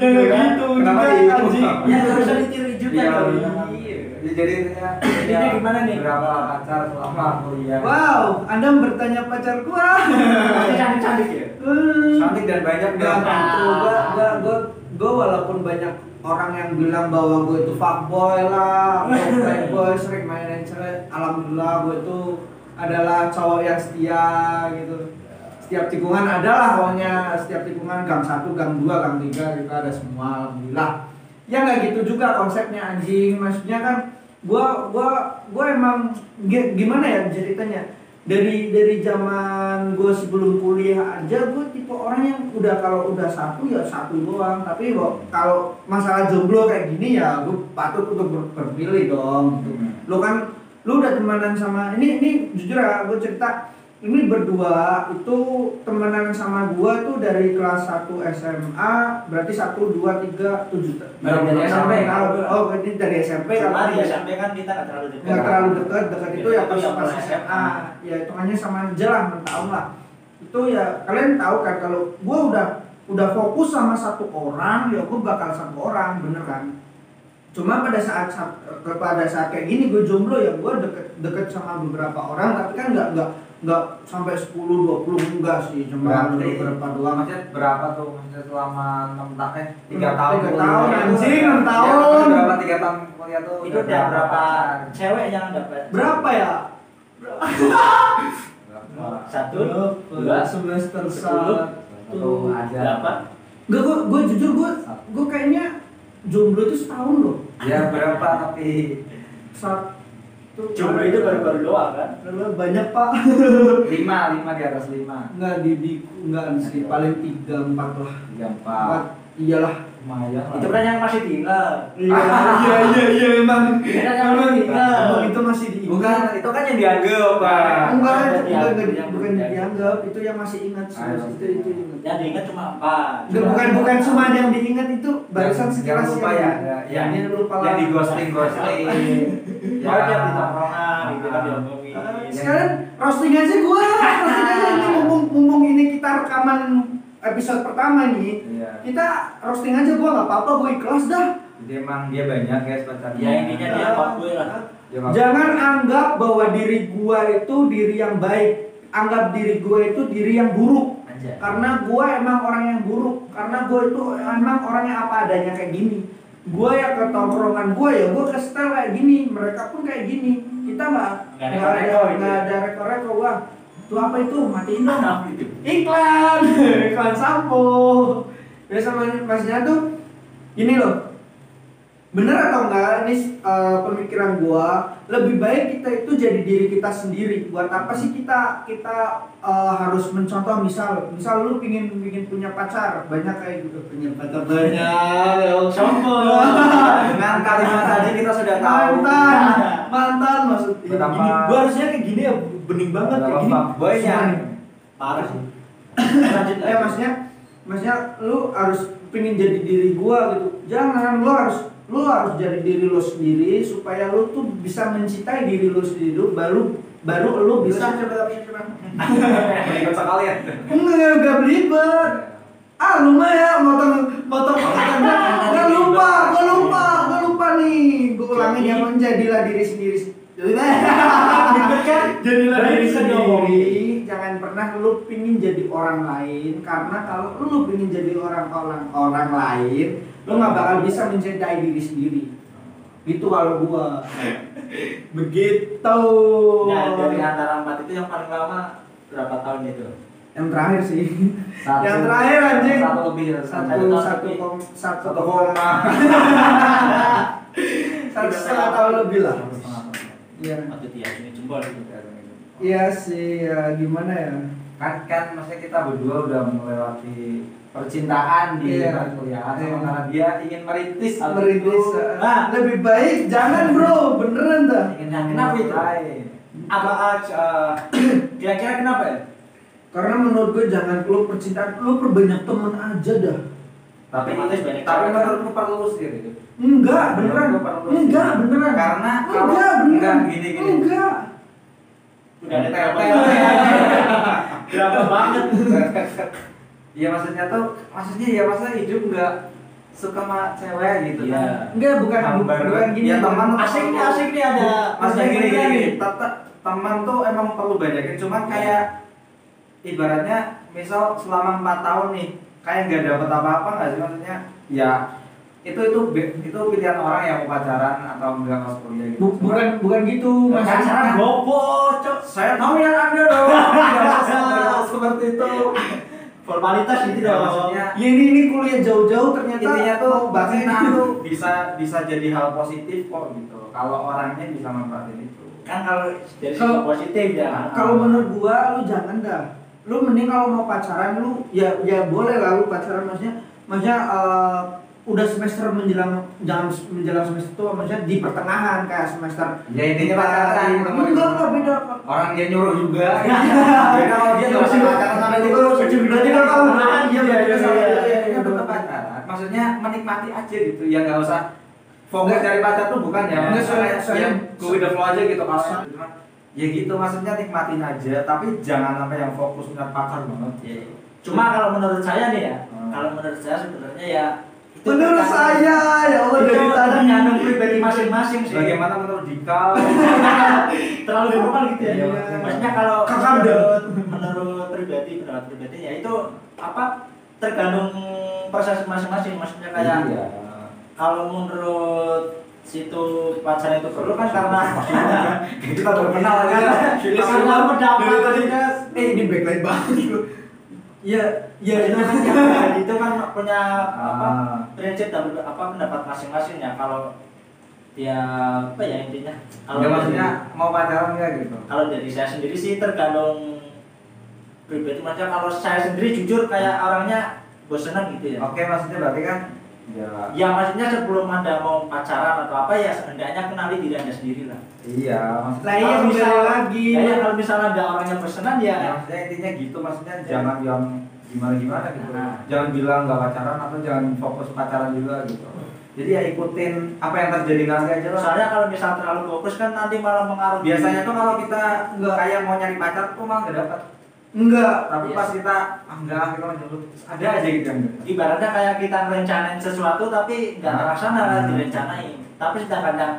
Jangan gitu. Kenapa gitu? anjing. ya usah ditiru juga Iya, dong. iya. Jadi jadi intinya gimana nih? Berapa pacar selama kuliah? Wow, Anda bertanya pacar gua. Masih cantik-cantik ya Hmm. Cantik dan banyak gitu. Gua, gua, gua, gua walaupun banyak orang yang bilang bahwa gue itu fuckboy lah, playboy, sering mainin cewek. Alhamdulillah gue itu adalah cowok yang setia gitu. Setiap tikungan ada lah pokoknya, setiap tikungan gang satu, gang dua, gang tiga gitu ada semua. Alhamdulillah. Ya nggak gitu juga konsepnya anjing. Maksudnya kan gua gua gua emang gi- gimana ya ceritanya? dari dari zaman gue sebelum kuliah aja gue tipe orang yang udah kalau udah satu ya satu doang tapi kalau masalah jomblo kayak gini ya gue patut untuk ber- berpilih dong gitu. lo kan lu udah temenan sama ini ini jujur ya gue cerita ini berdua itu temenan sama gue tuh dari kelas 1 SMA berarti 1, 2, 3, 7 Baru dari SMP. oh berarti dari SMP sama kalau di SMP kan kita nggak terlalu dekat. Nggak terlalu dekat dekat itu Ya, itu pas pas SMA ya hitungannya sama aja lah tahun lah. Itu ya kalian tahu kan kalau gue udah udah fokus sama satu orang ya gue bakal satu orang bener kan cuma pada saat, pada saat kayak gini gue jomblo ya gue deket deket sama beberapa orang tapi kan nggak nggak nggak sampai 10 20 enggak sih cuma Berarti beberapa doang. Maksudnya berapa tuh? Maksudnya selama 6 tahun eh 3 tahun Tiga tahun, anjing, enam Ya, tahun. Berapa 3 tahun kuliah tuh? itu udah berapa? cewek yang dapat? Berapa ya? Satu. Dua semester sepuluh, satu. Atau ada berapa Enggak, gue, gue jujur gue, gue kayaknya jomblo itu setahun loh. ya berapa tapi Satu. jomblo itu baru-baru doang kan Lalu banyak pak. lima lima di atas lima Enggak di, di enggak sih paling tiga empat lah. tiga Empat. Iyalah. lumayan itu kan yang masih tinggal Iya. iya iya iya emang. Ini kan yang masih tinggal itu masih di bukan itu kan yang dianggap pak. Enggak, yang- yang bukan dianggap. itu yang masih ingat sih, itu itu ingat. yang diingat cuma Enggak, bukan bukan cuma yang diingat itu. Barusan sekilas lupa yang- ya, ya, yang ini lupa yang lah. di ghosting ghosting mau dia di tongkrongan gitu kan. diomongin. Sekarang roasting aja gua, roasting aja. Ini mumpung mumpung ini kita rekaman episode pertama nih. Iya. Kita roasting aja gua nggak apa-apa, gua ikhlas dah. jadi emang dia banyak guys pacarnya ya intinya dia fuckboy lah Dia fuckboy. Jangan anggap bahwa diri gua itu diri yang baik. Anggap diri gua itu diri yang buruk. aja Karena gua emang orang yang buruk. Karena gua itu emang orang yang apa adanya kayak gini. Gua ya ke tongkrongan gua ya gua ke setel kayak gini. Mereka pun kayak gini. Kita nggak Nggak ada nggak ya? ada rekor-rekor wah. Itu apa itu? Matiin dong. Iklan, iklan sampo. Biasa maksudnya tuh ini loh. Bener atau enggak ini uh, pemikiran gua lebih baik kita itu jadi diri kita sendiri. Buat apa sih kita kita uh, harus mencontoh misal misal lu pingin pingin punya pacar banyak kayak gitu punya pacar banyak. sombong dengan kalimat tadi kita sudah tahu mantan mantan maksud ya, Betapa- gini gua harusnya kayak gini ya bening banget kayak gini. Fuckboy-nya. Parah sih. Lanjut eh maksudnya maksudnya lu harus pingin jadi diri gua gitu. Jangan lu harus lu harus jadi diri lu sendiri supaya lu tuh bisa mencintai diri lu sendiri dulu baru baru lu bisa ikut sekali ya? Enggak enggak belibet. Ah lu mah ya motong motong gak lupa gak lupa gak lupa nih. Gua ulangin ya menjadilah diri sendiri jadilah kan? Jadilah Baik diri bisa sendiri. diomongin. jangan pernah lu pingin jadi orang lain karena kalau lu pingin jadi orang orang orang lain lu nggak bakal bisa mencintai diri sendiri. Itu kalau gua. Begitu. Nah, dari antara empat itu yang paling lama berapa tahun itu? yang terakhir sih. Satu- yang terakhir anjing. Satu lebih satu Satu lebih. kom satu satu koma satu setengah tahun lebih lah. Iya jempol gitu. iya sih ya gimana ya kan kan maksudnya kita berdua udah melewati percintaan di Iya. perkuliahan Iya. sementara dia ingin merintis merintis itu. nah lebih baik jangan bro beneran dah ingin Nah, kenapa itu? Apa aja? Kira-kira kenapa ya? Karena menurut gue jangan lu percintaan lu perbanyak temen aja dah. Tapi Otomatis banyak tapi cewek. menurutku perlu sih gitu Enggak, beneran. Enggak, beneran. karena kalau enggak, beneran. enggak gini gini Enggak. Udah ada Tel- berapa banget? Iya maksudnya tuh maksudnya ya masa hidup enggak suka sama cewek gitu Iya. kan Enggak, bukan Hambar bukan gini. Ya, teman Asik nih, asik nih ada. maksudnya gini gini, gini. Teman tuh emang perlu banyakin cuman kayak ibaratnya misal selama empat tahun nih kayak nggak dapet apa-apa nggak sih maksudnya ya itu itu itu pilihan orang yang mau pacaran atau enggak pas kuliah gitu Bu- bukan bukan gitu Mas. Pacaran gopo, cok. saya tahu yang anda dong tidak seperti itu Formalitas gitu Ya, dong. maksudnya Ya ini ini kuliah jauh-jauh ternyata intinya tuh percintaan itu. bisa bisa jadi hal positif kok gitu kalau orangnya bisa manfaatin itu Kan kalau dari sisi Kalau- positif ya. Kalau menurut gua lu jangan dah. Lu mending kalau mau pacaran lu ya ya boleh lah lu pacaran maksudnya maksudnya eh, udah semester menjelang jangan menjelang semester tua maksudnya di pertengahan kayak semester ya intinya pacaran enggak mana. enggak beda. Orang dia nyuruh juga. Beda kalau dia nggak usah pacaran sama itu berarti kalau kamu Nah, iya iya berarti sama iya iya, iya, tetap pacaran. Maksudnya menikmati aja gitu ya nggak usah fokus dari pacar tuh bukan ya. Soalnya- soalnya- go with the flow aja gitu kalau cuma ya gitu maksudnya nikmatin aja tapi jangan sampai yang fokus punya pacar banget Iya. Cuma kalau menurut saya nih ya, Hmm. kalau menurut saya sebenarnya ya itu menurut saya ya Allah dari tadi tergantung pribadi masing-masing sih. bagaimana menurut Dika terlalu formal gitu ya. Iya. Maksudnya kalau menurut, menurut pribadi pendapat pribadi ya itu apa tergantung proses masing-masing. Maksudnya kayak Iya. kalau menurut situ pacar itu perlu kan karena kita baru kenal ya Ya, karena pendapat eh ini backlight banget lu Iya, iya itu kan itu kan punya apa Ah. prinsip dan apa pendapat masing-masing ya kalau dia apa ya intinya? Kalau Ya maksudnya mau pacaran nggak gitu? kalau dari saya sendiri sih tergantung pribadi. Maksudnya kalau saya sendiri jujur kayak orangnya bosenan gitu ya. Oke maksudnya berarti kan ya ya maksudnya sebelum anda mau pacaran atau apa ya sehendaknya kenali diri anda sendiri lah. Iya maksudnya Lah iya Kalau lagi. ya, ya, kalau misalnya ada orang yang bosenan ya. Ya, maksudnya intinya gitu maksudnya jangan yang gimana gimana gitu. Nah. jangan bilang nggak pacaran atau jangan fokus pacaran juga gitu. Jadi ya ikutin apa yang terjadi nanti aja lah. Soalnya kalau misal terlalu fokus kan nanti malah mengaruhi. Biasanya tuh kalau kita nggak kayak mau nyari pacar tuh malah nggak dapat enggak. tapi Yes. pas kita ah, enggak kita lanjut ada aja gitu yang ibaratnya kayak kita rencanain sesuatu tapi nggak Nah. terlaksana Hmm. direncanain tapi sedangkan yang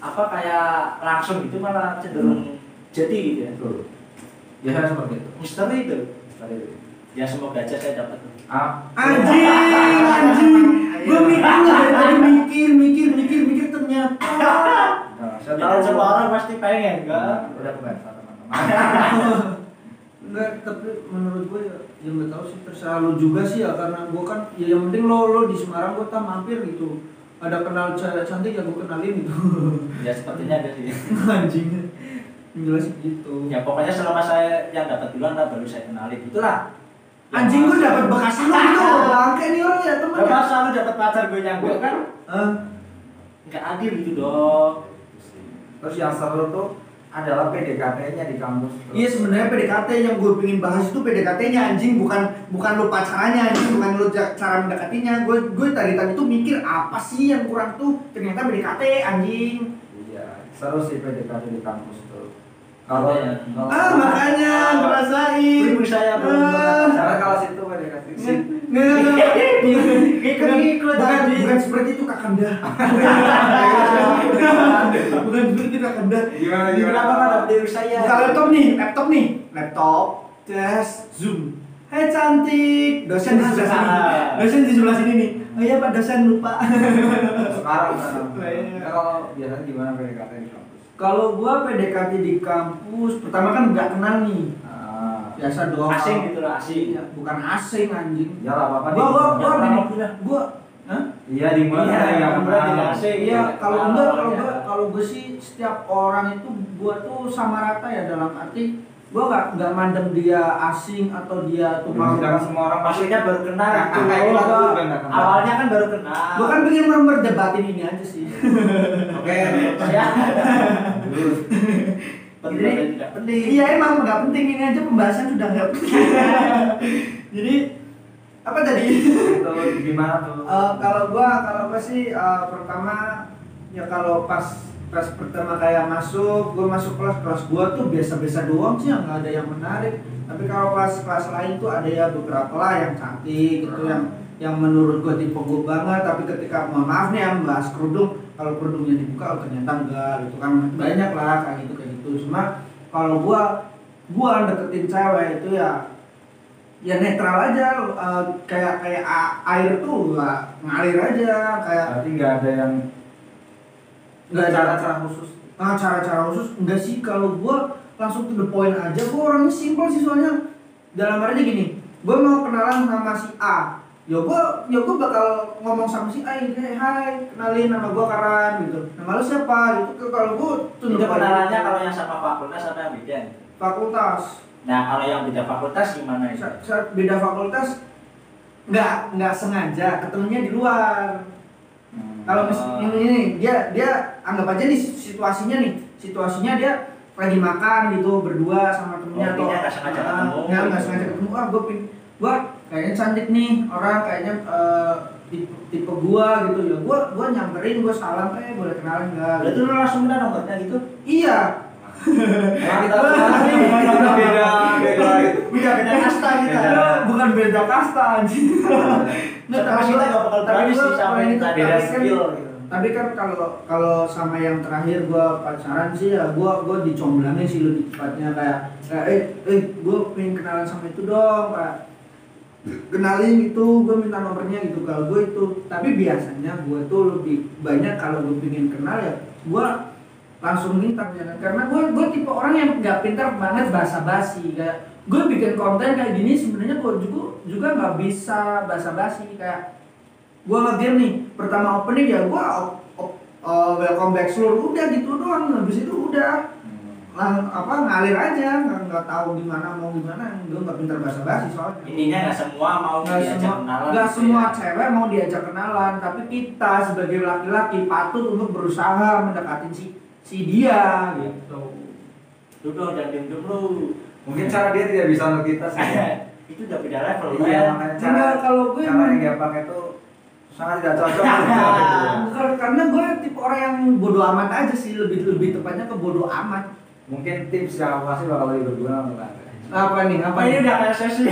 apa kayak langsung itu malah cenderung jadi gitu ya betul biasanya seperti itu misteri itu ya semoga aja saya dapat ah Anjing, anjing. Gue mikir dari tadi mikir, mikir, mikir, mikir ternyata. Nah, saya Ya, tahu semua orang pasti pengen kan Nah, udah kebaca teman-teman Enggak, tapi menurut gue ya, ya nggak tahu sih terserah lo juga sih ya karena gue kan ya yang penting lo lo di Semarang gue tak mampir gitu. Ada kenal cewek cantik ya gue kenalin gitu. Ya sepertinya ada sih. Anjing. Yang jelas gitu. Ya pokoknya selama saya yang dapat duluan lah baru saya kenalin itulah anjing gue dapat bekas lo gitu bangke nih orang ya temen Gak ya. masa lu dapat pacar gue yang gue kan? Eh, nggak adil gitu dong. Terus yang seru tuh adalah PDKT-nya di kampus tuh. Iya sebenarnya PDKT yang gue pengen bahas itu PDKT-nya anjing. Bukan bukan lo pacarannya anjing. Bukan lo cara mendekatinya. Gue gue tadi tadi tuh mikir apa sih yang kurang tuh? Ternyata PDKT anjing. Iya, seru sih PDKT di kampus tuh. Kalau kalau- ah makanya ngerasain. Ibu saya belum Ah. Cara kalau situ PDKT Ikut-ikut bukan, anjing. bukan seperti itu kakanda bukan seperti itu kakanda Gimana kenapa nggak dapat dari saya? Buka laptop nih laptop nih. Laptop. Tes zoom. Hai cantik. Dosen di sebelah sini. Dosen di sebelah sini nih. Oh iya pak dosen lupa. Sekarang sekarang. Iya. Nah, kalau biasanya gimana PDKT di kampus? kalau gua PDKT di kampus pertama kan nggak kenal nih biasa doang. Asing gitu lah asing. Iya, bukan asing anjing. Ya lah apa-apa gua gua gua gua Hah? Iya di mana Iya, tidak asing. Iya, kalau enggak kalau gua kalau gue sih setiap orang itu gua tuh sama rata ya dalam arti gua nggak nggak mandem dia asing atau dia tuh mau Sedangkan semua orang pasti maksudnya baru kenal Nah, loh. nggak kenal. awalnya kan baru kenal. Gua kan pengen memperdebatin ini aja sih. Oke. ya penting. Tidak penting. Iya emang nggak penting ini aja pembahasan sudah nggak penting. Jadi apa tadi? Itu gimana tuh? Eh, kalau gua kalau gua sih eh, pertama ya kalau pas pas pertama kayak masuk gua masuk kelas kelas gua tuh biasa-biasa doang sih nggak ada yang menarik. Tapi kalau kelas kelas lain tuh ada ya beberapa lah yang cantik gitu yang yang menurut gua tipe gua banget. Tapi ketika mohon maaf nih yang bahas kerudung kalau kerudungnya dibuka oh, ternyata enggak gitu kan. Banyak lah kayak gitu kayak gitu. Cuma kalau gua gua deketin cewek itu ya ya netral aja eh, kayak kayak air tuh nggak ngalir aja kayak Berarti nggak ada yang nggak ada cara-cara khusus. ah, cara-cara khusus. Enggak sih kalau gua langsung to the point aja gua orangnya simpel sih soalnya. Dalam artinya gini gua mau kenalan sama si A ya gua ya gua bakal ngomong sama si A ini hey, hai kenalin nama gua Karan gitu. Nama lu siapa? Gitu. Kalau gua the itu kenalannya kalau yang sama fakultas apa yang beda? Fakultas. Nah kalau yang beda fakultas gimana itu? Sa- saat beda fakultas nggak nggak sengaja ketemunya di luar. Hmm. kalau mis- ini, ini dia dia anggap aja nih situasinya nih situasinya dia lagi makan gitu berdua sama temennya Oh, intinya nggak sengaja Ah, ketemu. nggak sengaja ketemu. Ah gue pin gua kayaknya cantik nih orang kayaknya eh, tipe, tipe gua gitu ya gua gua nyamperin gua salam eh boleh kenalan nggak? Berarti lu langsung minta nomornya gitu. Iya. Nah, beda beda itu. beda beda kasta kita. Bukan beda kasta anjing. Nggak, Tapi kita nggak bakal gua- sih sama ini beda tapi kan- skill gitu. tapi kan kalau kalau sama yang terakhir gua pacaran sih ya gua gua dicomblangin sih lebih tepatnya kayak kayak eh eh gua pengen kenalan sama itu dong kayak kenalin gitu gua minta nomornya gitu. Kalau gua itu tapi biasanya gua tuh lebih banyak kalau gua pengen kenal ya gua langsung minta ya kan? karena gua gua tipe orang yang nggak pintar banget bahasa basi kayak gue bikin konten kayak gini sebenarnya gue juga juga nggak bisa basa-basi kayak gue nge-game nih pertama opening ya gue uh, welcome back seluruh udah gitu doang. Habis itu udah lang apa ngalir aja. Nggak nggak tahu gimana mau gimana. Gue nggak pintar basa-basi soalnya. Intinya nggak semua mau nggak diajak semua kenalan nggak gitu semua ya. cewek mau diajak kenalan. Tapi kita sebagai laki-laki patut untuk berusaha mendekatin si si dia gitu. Lu dong jangan diem diem lu. Mungkin cara dia tidak bisa untuk kita sih. itu udah beda level Iya, makanya cara Enggak, kalau gue cara yang dia pakai tuh sangat tidak cocok. karena gue tipe orang yang bodoh amat aja sih. Lebih lebih tepatnya ke bodoh amat Mungkin tips yang aku kasih bakal lebih berguna untuk anda. apa nih? Apa ini nih? udah kayak sesi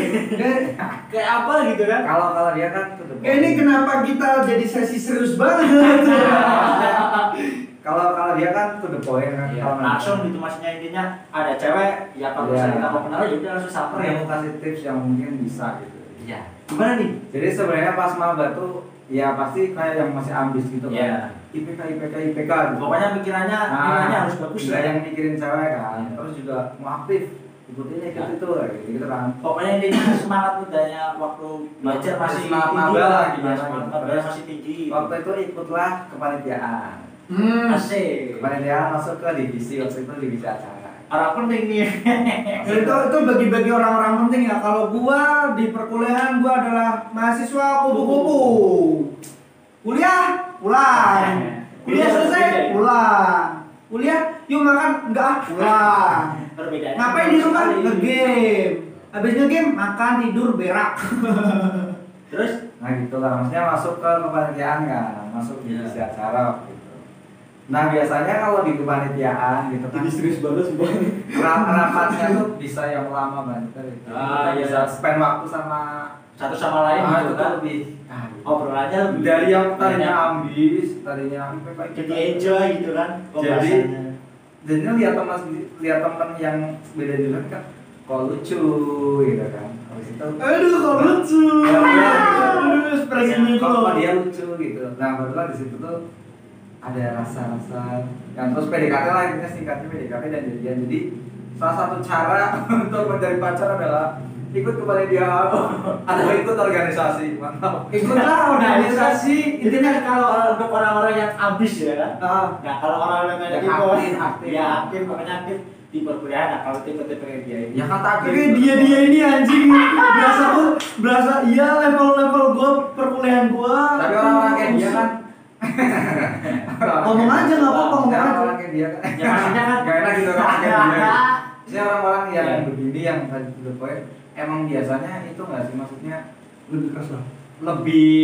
kayak apa gitu kan? Kalau kalau dia kan Kayak ini kenapa kita jadi sesi serius banget? Kalau kalau dia kan to the point kan. Iya, Kalau langsung gitu maksudnya intinya ada cewek ya kalau misalnya kita mau kenal ya udah langsung samperin yang mau kasih tips yang mungkin bisa gitu. iya. Gimana nih? Jadi sebenarnya pas maba tuh ya pasti kayak yang masih ambis gitu Iya. kan. IPK IPK IPK gitu. pokoknya pikirannya Nah, nilainya harus bagus nggak ya yang mikirin cewek kan. Iya. Terus juga mau aktif ikutin ikut Iya. itu kayak gitu, gitu kan. pokoknya intinya semangat mudanya waktu belajar masih Semangat tinggi lah, gitu. masih tinggi Waktu itu ikutlah kepanitiaan. hmm. asik Kepanitiaan masuk ke divisi waktu itu divisi acara. Orang penting nih. Itu itu bagi-bagi orang-orang penting ya. Kalau gua di perkuliahan gua adalah mahasiswa kupu-kupu. Kuliah pulang. Kuliah selesai pulang. Kuliah yuk makan enggak ah, pulang. Perbedaan. Ngapain di rumah? Ngegame. Habis ngegame makan tidur berak. Terus? Nah gitu lah, maksudnya masuk ke kepanitiaan kan, masuk di Iya. acara waktu itu. Nah biasanya kalau di kepanitiaan gitu kan, serius banget ra- rapatnya tuh bisa yang lama banget gitu. Ah, iya. bisa spend waktu sama satu sama lain ah, gitu kan lebih ah, gitu. obrolannya lebih dari yang tadinya ambis, tadinya jadi enjoy gitu kan Jadi, pembahasannya. jadi lihat teman lihat teman yang beda jurusan kan, kok lucu gitu kan. Habis itu aduh kok lucu Ya, ya. aduh ekspresinya kok dia lucu gitu nah barulah di situ tuh ada rasa-rasa yang terus PDKT lah intinya singkatnya PDKT dan jadian. Jadi salah satu cara untuk mencari pacar adalah ikut kepada dia. Atau ikut organisasi mantap. Ikutlah organisasi. Intinya kalau untuk orang-orang yang ambis ya. Kan Ah, nah kalau orang-orang yang Yang aktif, aktif. ya aktif pokoknya aktif. Di perkuliahan nah, kalau tipe-tipe kayak dia ini. Ya Kayak dia dia ini anjing. Berasa gua berasa iya level level gua perkuliahan gua. Tapi orang-orang kayak dia kan Ngomong aja, nggak apa-apa, ngomong aja. kayak dia. Kan ya maksudnya kan gak enak gitu orang kayak dia Maksudnya orang-orang yang begini yang tadi point emang biasanya itu nggak sih? Maksudnya lebih keras lah. lebih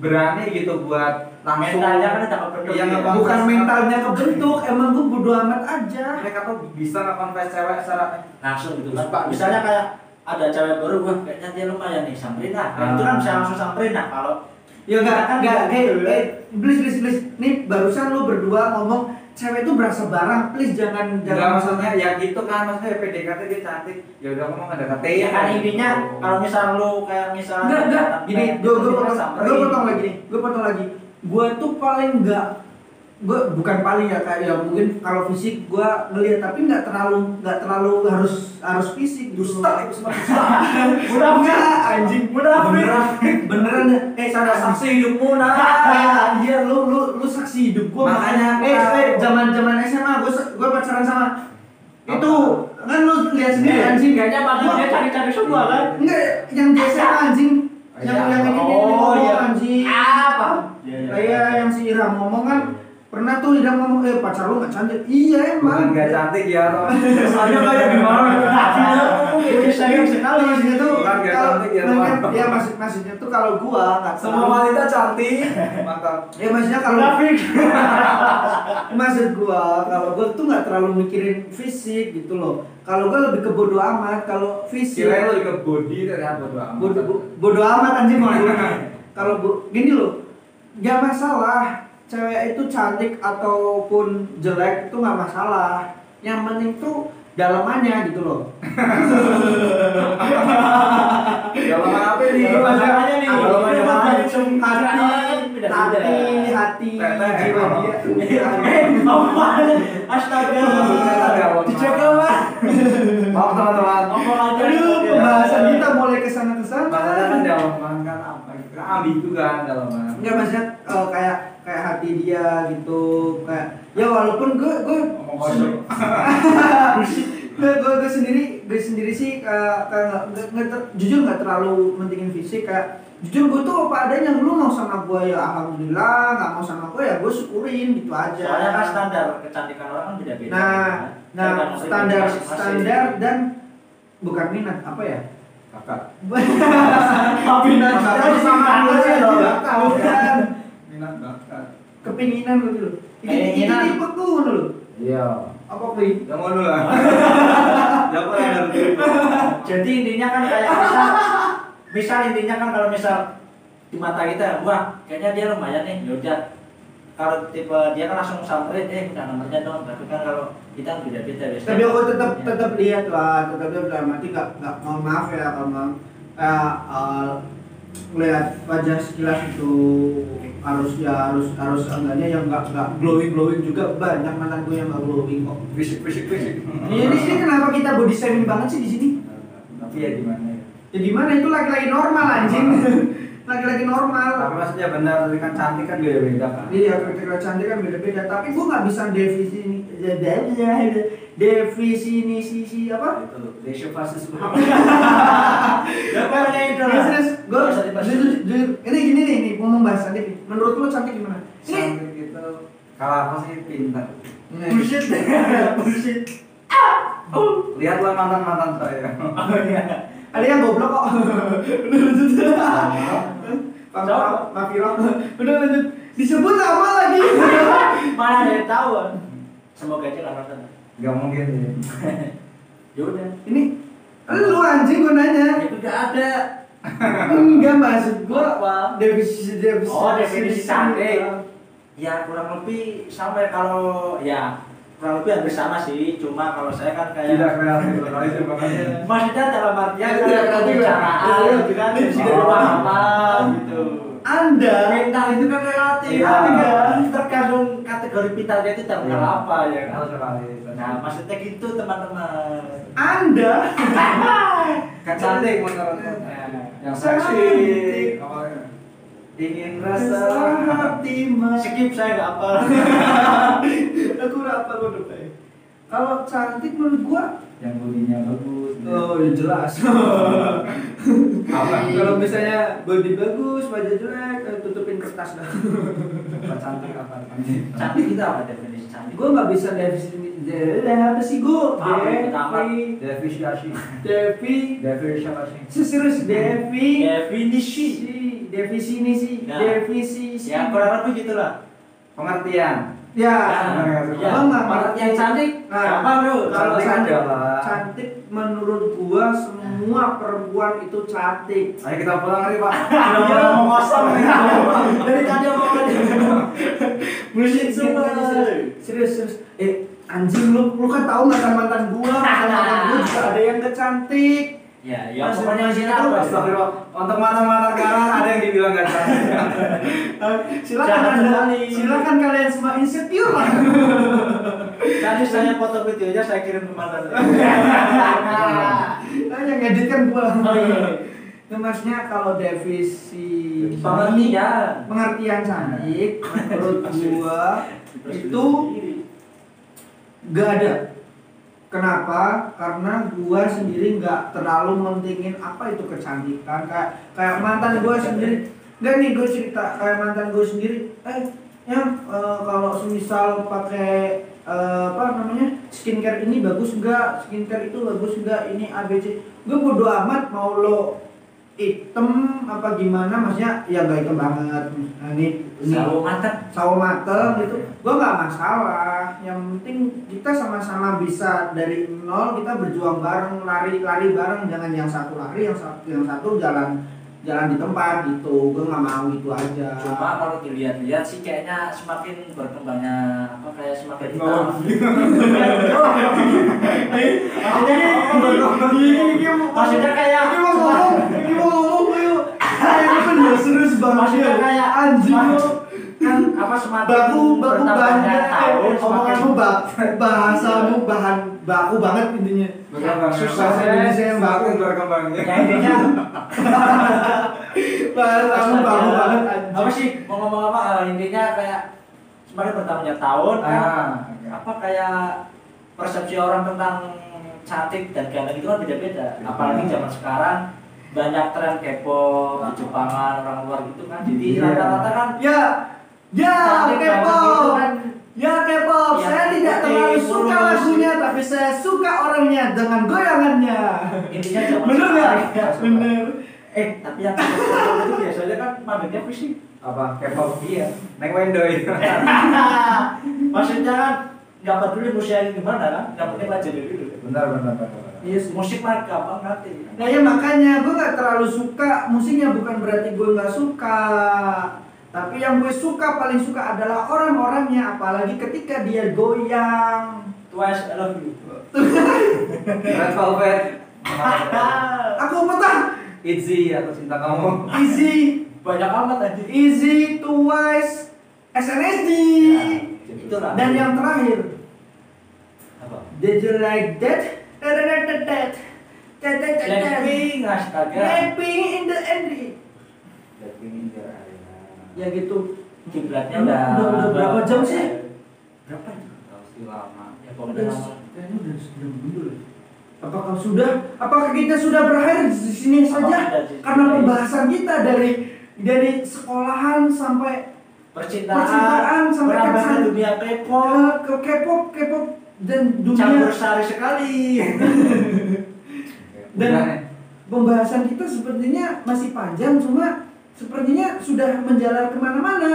berani gitu buat langsung mentalnya kan udah kebentuk. Iya, ya. bukan mentalnya kebentuk emang gua bodo amat aja. Mereka tuh bisa nge-confess cewek secara langsung gitu kan Pak, misalnya kayak ada cewek baru gua kayaknya dia lumayan nih samperin lah. Nah, itu kan Ah. bisa langsung samperin. Nah kalau ya enggak Kan enggak gitu, eh ya. please please please. Nih barusan lu berdua ngomong cewek itu berasa barang please jangan Enggak jangan maksudnya ya gitu kan maksudnya PDKT dia cantik. Ya udah ngomong ada kata ya kan intinya kalau misal lu kayak misalnya enggak enggak gini kayak gua gitu, potong gua potong lagi nih. Gua potong lagi. Gua tuh paling enggak gua bukan paling ya kayak ya mungkin kalau fisik gua ngelihat tapi nggak terlalu nggak terlalu harus harus fisik. Dusta itu semua dusta Udah enggak anjing. Udah, beneran beneran eh Ada sadar saksi hidupmu nah. Ah, iya lu lu lu saksi hidup gua Makanya eh eh zaman zaman SMA gua se- gua pacaran sama itu. Kan lu lihat sendiri Eh, anjing. Kayaknya bagus dia cari-cari semua kan? Enggak yang di SMA anjing yang Iya. yang ini Oh, iya. anjing. Apa? Iya, iya. kayak yang si Iram ngomong kan pernah tuh Iram ngomong eh pacar lu nggak cantik. Iya bukan emang gak cantik ya atau soalnya kayak gimana sayang sekali. Maksudnya tuh nggak kalau- cantik ya, teman. ya maksud maksudnya tuh kalau gua nggak semua wanita cantik. Mantap. Ya maksudnya kalau Grafik. maksud gua kalau gua tuh nggak terlalu mikirin fisik gitu loh. Kalau gua lebih ke bodo amat kalau fisik. Kirain lo ke body ternyata bodo amat. Bodo, bo- bodo amat anjing mau kalau bu, gini loh gak masalah cewek itu cantik ataupun jelek itu nggak masalah yang penting tuh dalamannya gitu loh Dalaman apa nih? Dalamannya nih. Dalaman Ini apa? makanya hati hati hati jiwa dia Eh, apaan? Astaga. Dijaga, Pak. Maaf teman-teman. Aduh, ke sana ke sana Masalahnya kan dalaman kan apa gitu. Kan ambigu kan dalaman. Enggak maksudnya eh, kayak hati dia gitu kayak ya walaupun gue gue gue gue gue sendiri gue sendiri sih kayak kayak nggak- nggak ter- jujur nggak terlalu mentingin fisik kayak jujur gue tuh apa adanya lu mau sama gue ya alhamdulillah nggak mau sama gue ya gue syukurin gitu aja Soalnya kan standar kecantikan orang kan beda-beda. nah kan? nah standar standar dan bukan minat apa ya Kakak. minat tapi itu sama gue dong. bukan Minat. Kepinginan gitu loh ini ini gue loh Iya. apa gue Yang ngono lah. Ya apa yang Jadi intinya kan kayak misal, misal intinya kan kalau misal di mata kita, wah kayaknya dia lumayan nih, yaudah. Kalau tipe dia kan langsung samperin, eh udah nomornya dong. Tapi kan kalau kita kan beda-beda. biasanya. tapi aku tetap Ya. tetap lihat lah tetap lihat dalam hati nggak nggak mohon maaf ya kalau mau eh, eh, lihat wajah sekilas itu harus ya harus harus enggaknya yang nggak nggak glowing glowing juga. Banyak mantan gue yang nggak glowing kok. Fisik fisik fisik. ini di sini kenapa kita body shaming banget sih di sini? Tapi ya gimana ya? ya gimana? Itu laki-laki normal anjing. Laki-laki normal. Tapi maksudnya benar tadi kan cantik kan beda-beda kan. Iya, kriteria cantik kan beda-beda. Tapi gua nggak bisa definisi definisi si apa? Itu ratio fasis Ya pokoknya itu lah. Terus jujur, jujur. Ini gini nih, nih ngomong bahas cantik. nih. Menurut lu cantik gimana? Cantik itu kalau aku sih pintar. Bullshit. Bullshit. Lihatlah mantan mantan saya. ada yang goblok kok. Pak Viro. Udah lanjut. Disebut nama lagi. Mana ada yang tahu? Semoga aja nggak nonton. Gak mungkin ya. Ya udah. Ini lu anjing gua nanya. Ya udah ada. Enggak maksud gua Apa? definisi definisi. Oh, definisi cantik. Ya kurang lebih sama ya kalau ya kurang lebih hampir sama sih. Cuma kalau saya kan kayak Tidak kreatif sih makanya. Maksudnya dalam artian Ya, tidak kreatif ya. pembicaraan Iya. gitu kan Iya. bisa pemahaman gitu. Anda Pintar itu kan relatif, Iya. kan? tergantung kategori pintarnya itu dalam Iya. apa ya kan? Nah, maksudnya gitu teman-teman. Anda Kan cantik. Yang seksi. Ingin rasa hati Skip saya nggak apa. aku apa gua lupa ya. kalau cantik menurut gua yang bodinya bagus. oh ya jelas Apa? kalau misalnya body bagus wajah jelek eh, tutupin kertas dah Apa cantik apa? Cantik itu apa definisi cantik? gua nggak bisa definisi de- apa sih gua Apa itu apa? Devi Definisi. Devi Definisi. serius Devi Definisi. si definisi Nah. definisi Ya kurang lebih gitulah. Pengertian. Ya Ya, Gua ya. nggak Menurut yang cantik, Nah, gampang bro. kalau Cantik cantik, adalah- cantik menurut gua semua perempuan itu cantik. Ayo kita pulang nih pak. Udah ngomong kosong nih. Dari tadi omongan Bullshit semua. serius serius. Eh anjing lu lu kan tahu mantan mantan gua. Mantan mantan gua juga ada yang gak cantik Ya, ya Masih- pokoknya sini apa? Astagfirullah. Untuk mana-mana sekarang ada yang dibilang gak silakan Jangan anda silakan kalian semua insecure lah Tadi saya foto videonya saya kirim ke mantan nah, yang ngedit kan gua. Nah, maksudnya kalau devisi Pengertian. pengertian cantik menurut gua itu gak ada Kenapa? Karena gua sendiri nggak terlalu mentingin apa itu kecantikan. Kayak kayak mantan gua sendiri. Enggak nih gue cerita kayak mantan gue sendiri. Eh, yang eh, kalau semisal pakai eh, apa namanya skincare ini bagus enggak? Skincare itu bagus enggak? Ini ABC. Gue bodo amat mau lo hitam apa gimana maksudnya ya gak hitam banget. Nah, ini ini Selalu matang. sawo mateng gitu. Gua nggak masalah. Yang penting kita sama-sama bisa dari nol kita berjuang bareng lari-lari bareng. Jangan yang satu lari yang satu yang satu jalan jalan di tempat gitu gua nggak mau gitu aja. Cuma kalau dilihat-lihat sih kayaknya semakin berkembangnya apa kayak semakin hitam. Maksudnya kayak ini mau ngomong ini mau ngomong serius banget Maksudnya kayak anjing. Kan apa semakin baku baku bertambahnya banget tahun omonganmu bak bahasamu bahan baku banget intinya. Berkembang. Susah, bahasa Indonesia yang baku. Berkembang ya. ya intinya. Bahasamu baku banget anjing. apa sih mau ngomong apa Eh, intinya kayak semakin bertambahnya tahun Ah, apa kayak persepsi orang tentang cantik dan ganteng itu kan beda-beda. Apalagi zaman sekarang banyak tren kepo di Jepangan orang luar gitu kan. Jadi Iya. rata-rata kan ya ya cantik ganteng itu K-pop kan ya K-pop. Yang saya tidak terlalu suka lagunya tapi saya suka orangnya dengan goyangannya. Intinya zaman bener nggak? bener. Eh tapi yang kepo itu biasanya kan manggilnya fisik Apa? K-pop? Iya. Neng Wendoy. maksudnya kan nggak peduli musiknya gimana kan yang penting pelajari dulu Benar benar benar. Yes. musik mah gampang ngerti Nah ya makanya gue gak terlalu suka musiknya bukan berarti gue gak suka Tapi yang gue suka paling suka adalah orang-orangnya Apalagi ketika dia goyang. Twice I love you. Red Velvet. Aku petah Itzy atau cinta kamu. Easy banyak amat aja Easy Twice SNSD itulah. Dan yang terakhir. Apa? Did you like that? That-that-that-that. Blackpink astaga. Blackpink in the end Blackpink in the. Ya gitu kiblatnya Udah- udah udah- berapa jam sih? berapa ya Pasti lama. ya Udah, kayaknya udah sudah mundur. Apakah sudah? Apakah kita sudah berakhir di sini saja? Karena pembahasan kita dari dari sekolahan sampai percintaan, Percintaan sampai ke dunia ke, K-pop ke K-pop, K-pop dan campur dunia sari sekali Dan- pembahasan kita sepertinya masih panjang cuma sepertinya sudah menjalar ke mana-mana.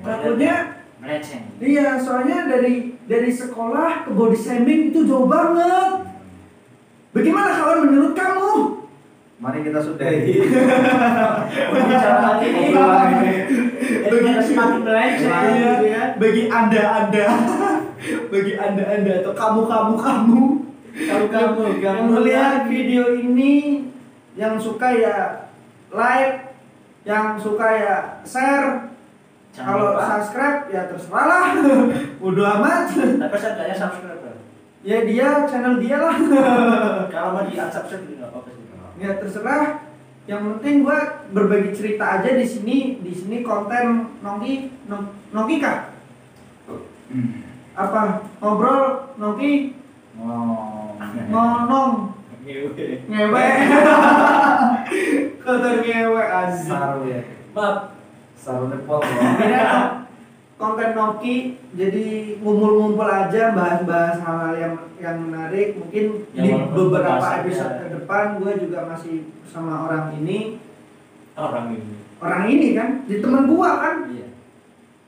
Takutnya meleceng Iya, soalnya dari dari sekolah ke body shaming itu jauh banget. Bagaimana kawan menurut kamu? Mari kita sudahi. pembicaraan ini kita semakin melenceng Iya, bagi anda anda, bagi anda anda atau kamu kamu kamu. Kamu kamu yang melihat video ini, yang suka ya like, yang suka ya share, kalau subscribe ya terserah lah, udah amat. tapi saya tanya subscriber. Ya dia channel dia lah. kalau mau di unsubscribe juga nggak apa-apa ya terserah. Yang penting gua berbagi cerita aja di sini. Di sini konten nongki nong, nongki kah? Hmm. apa? Ngobrol nongki? Oh. ngonong ngewe kotor ngewe aja Saru ya. maaf Saru nepol. konten nongki jadi ngumpul-ngumpul aja bahas-bahas hal-hal yang yang menarik mungkin Ya, di beberapa episode ke depan gue juga masih sama orang ini orang ini orang ini kan di temen gua kan iya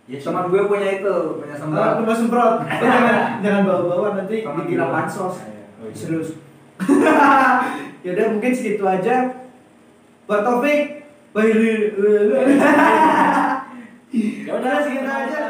ya Teman gue punya itu, punya Ah, semprot. Tunggu semprot. jangan jangan bawa-bawa nanti dikira pansos. Oh, iya. Serius. ya udah mungkin segitu aja. Buat bye. ya udah segitu aja.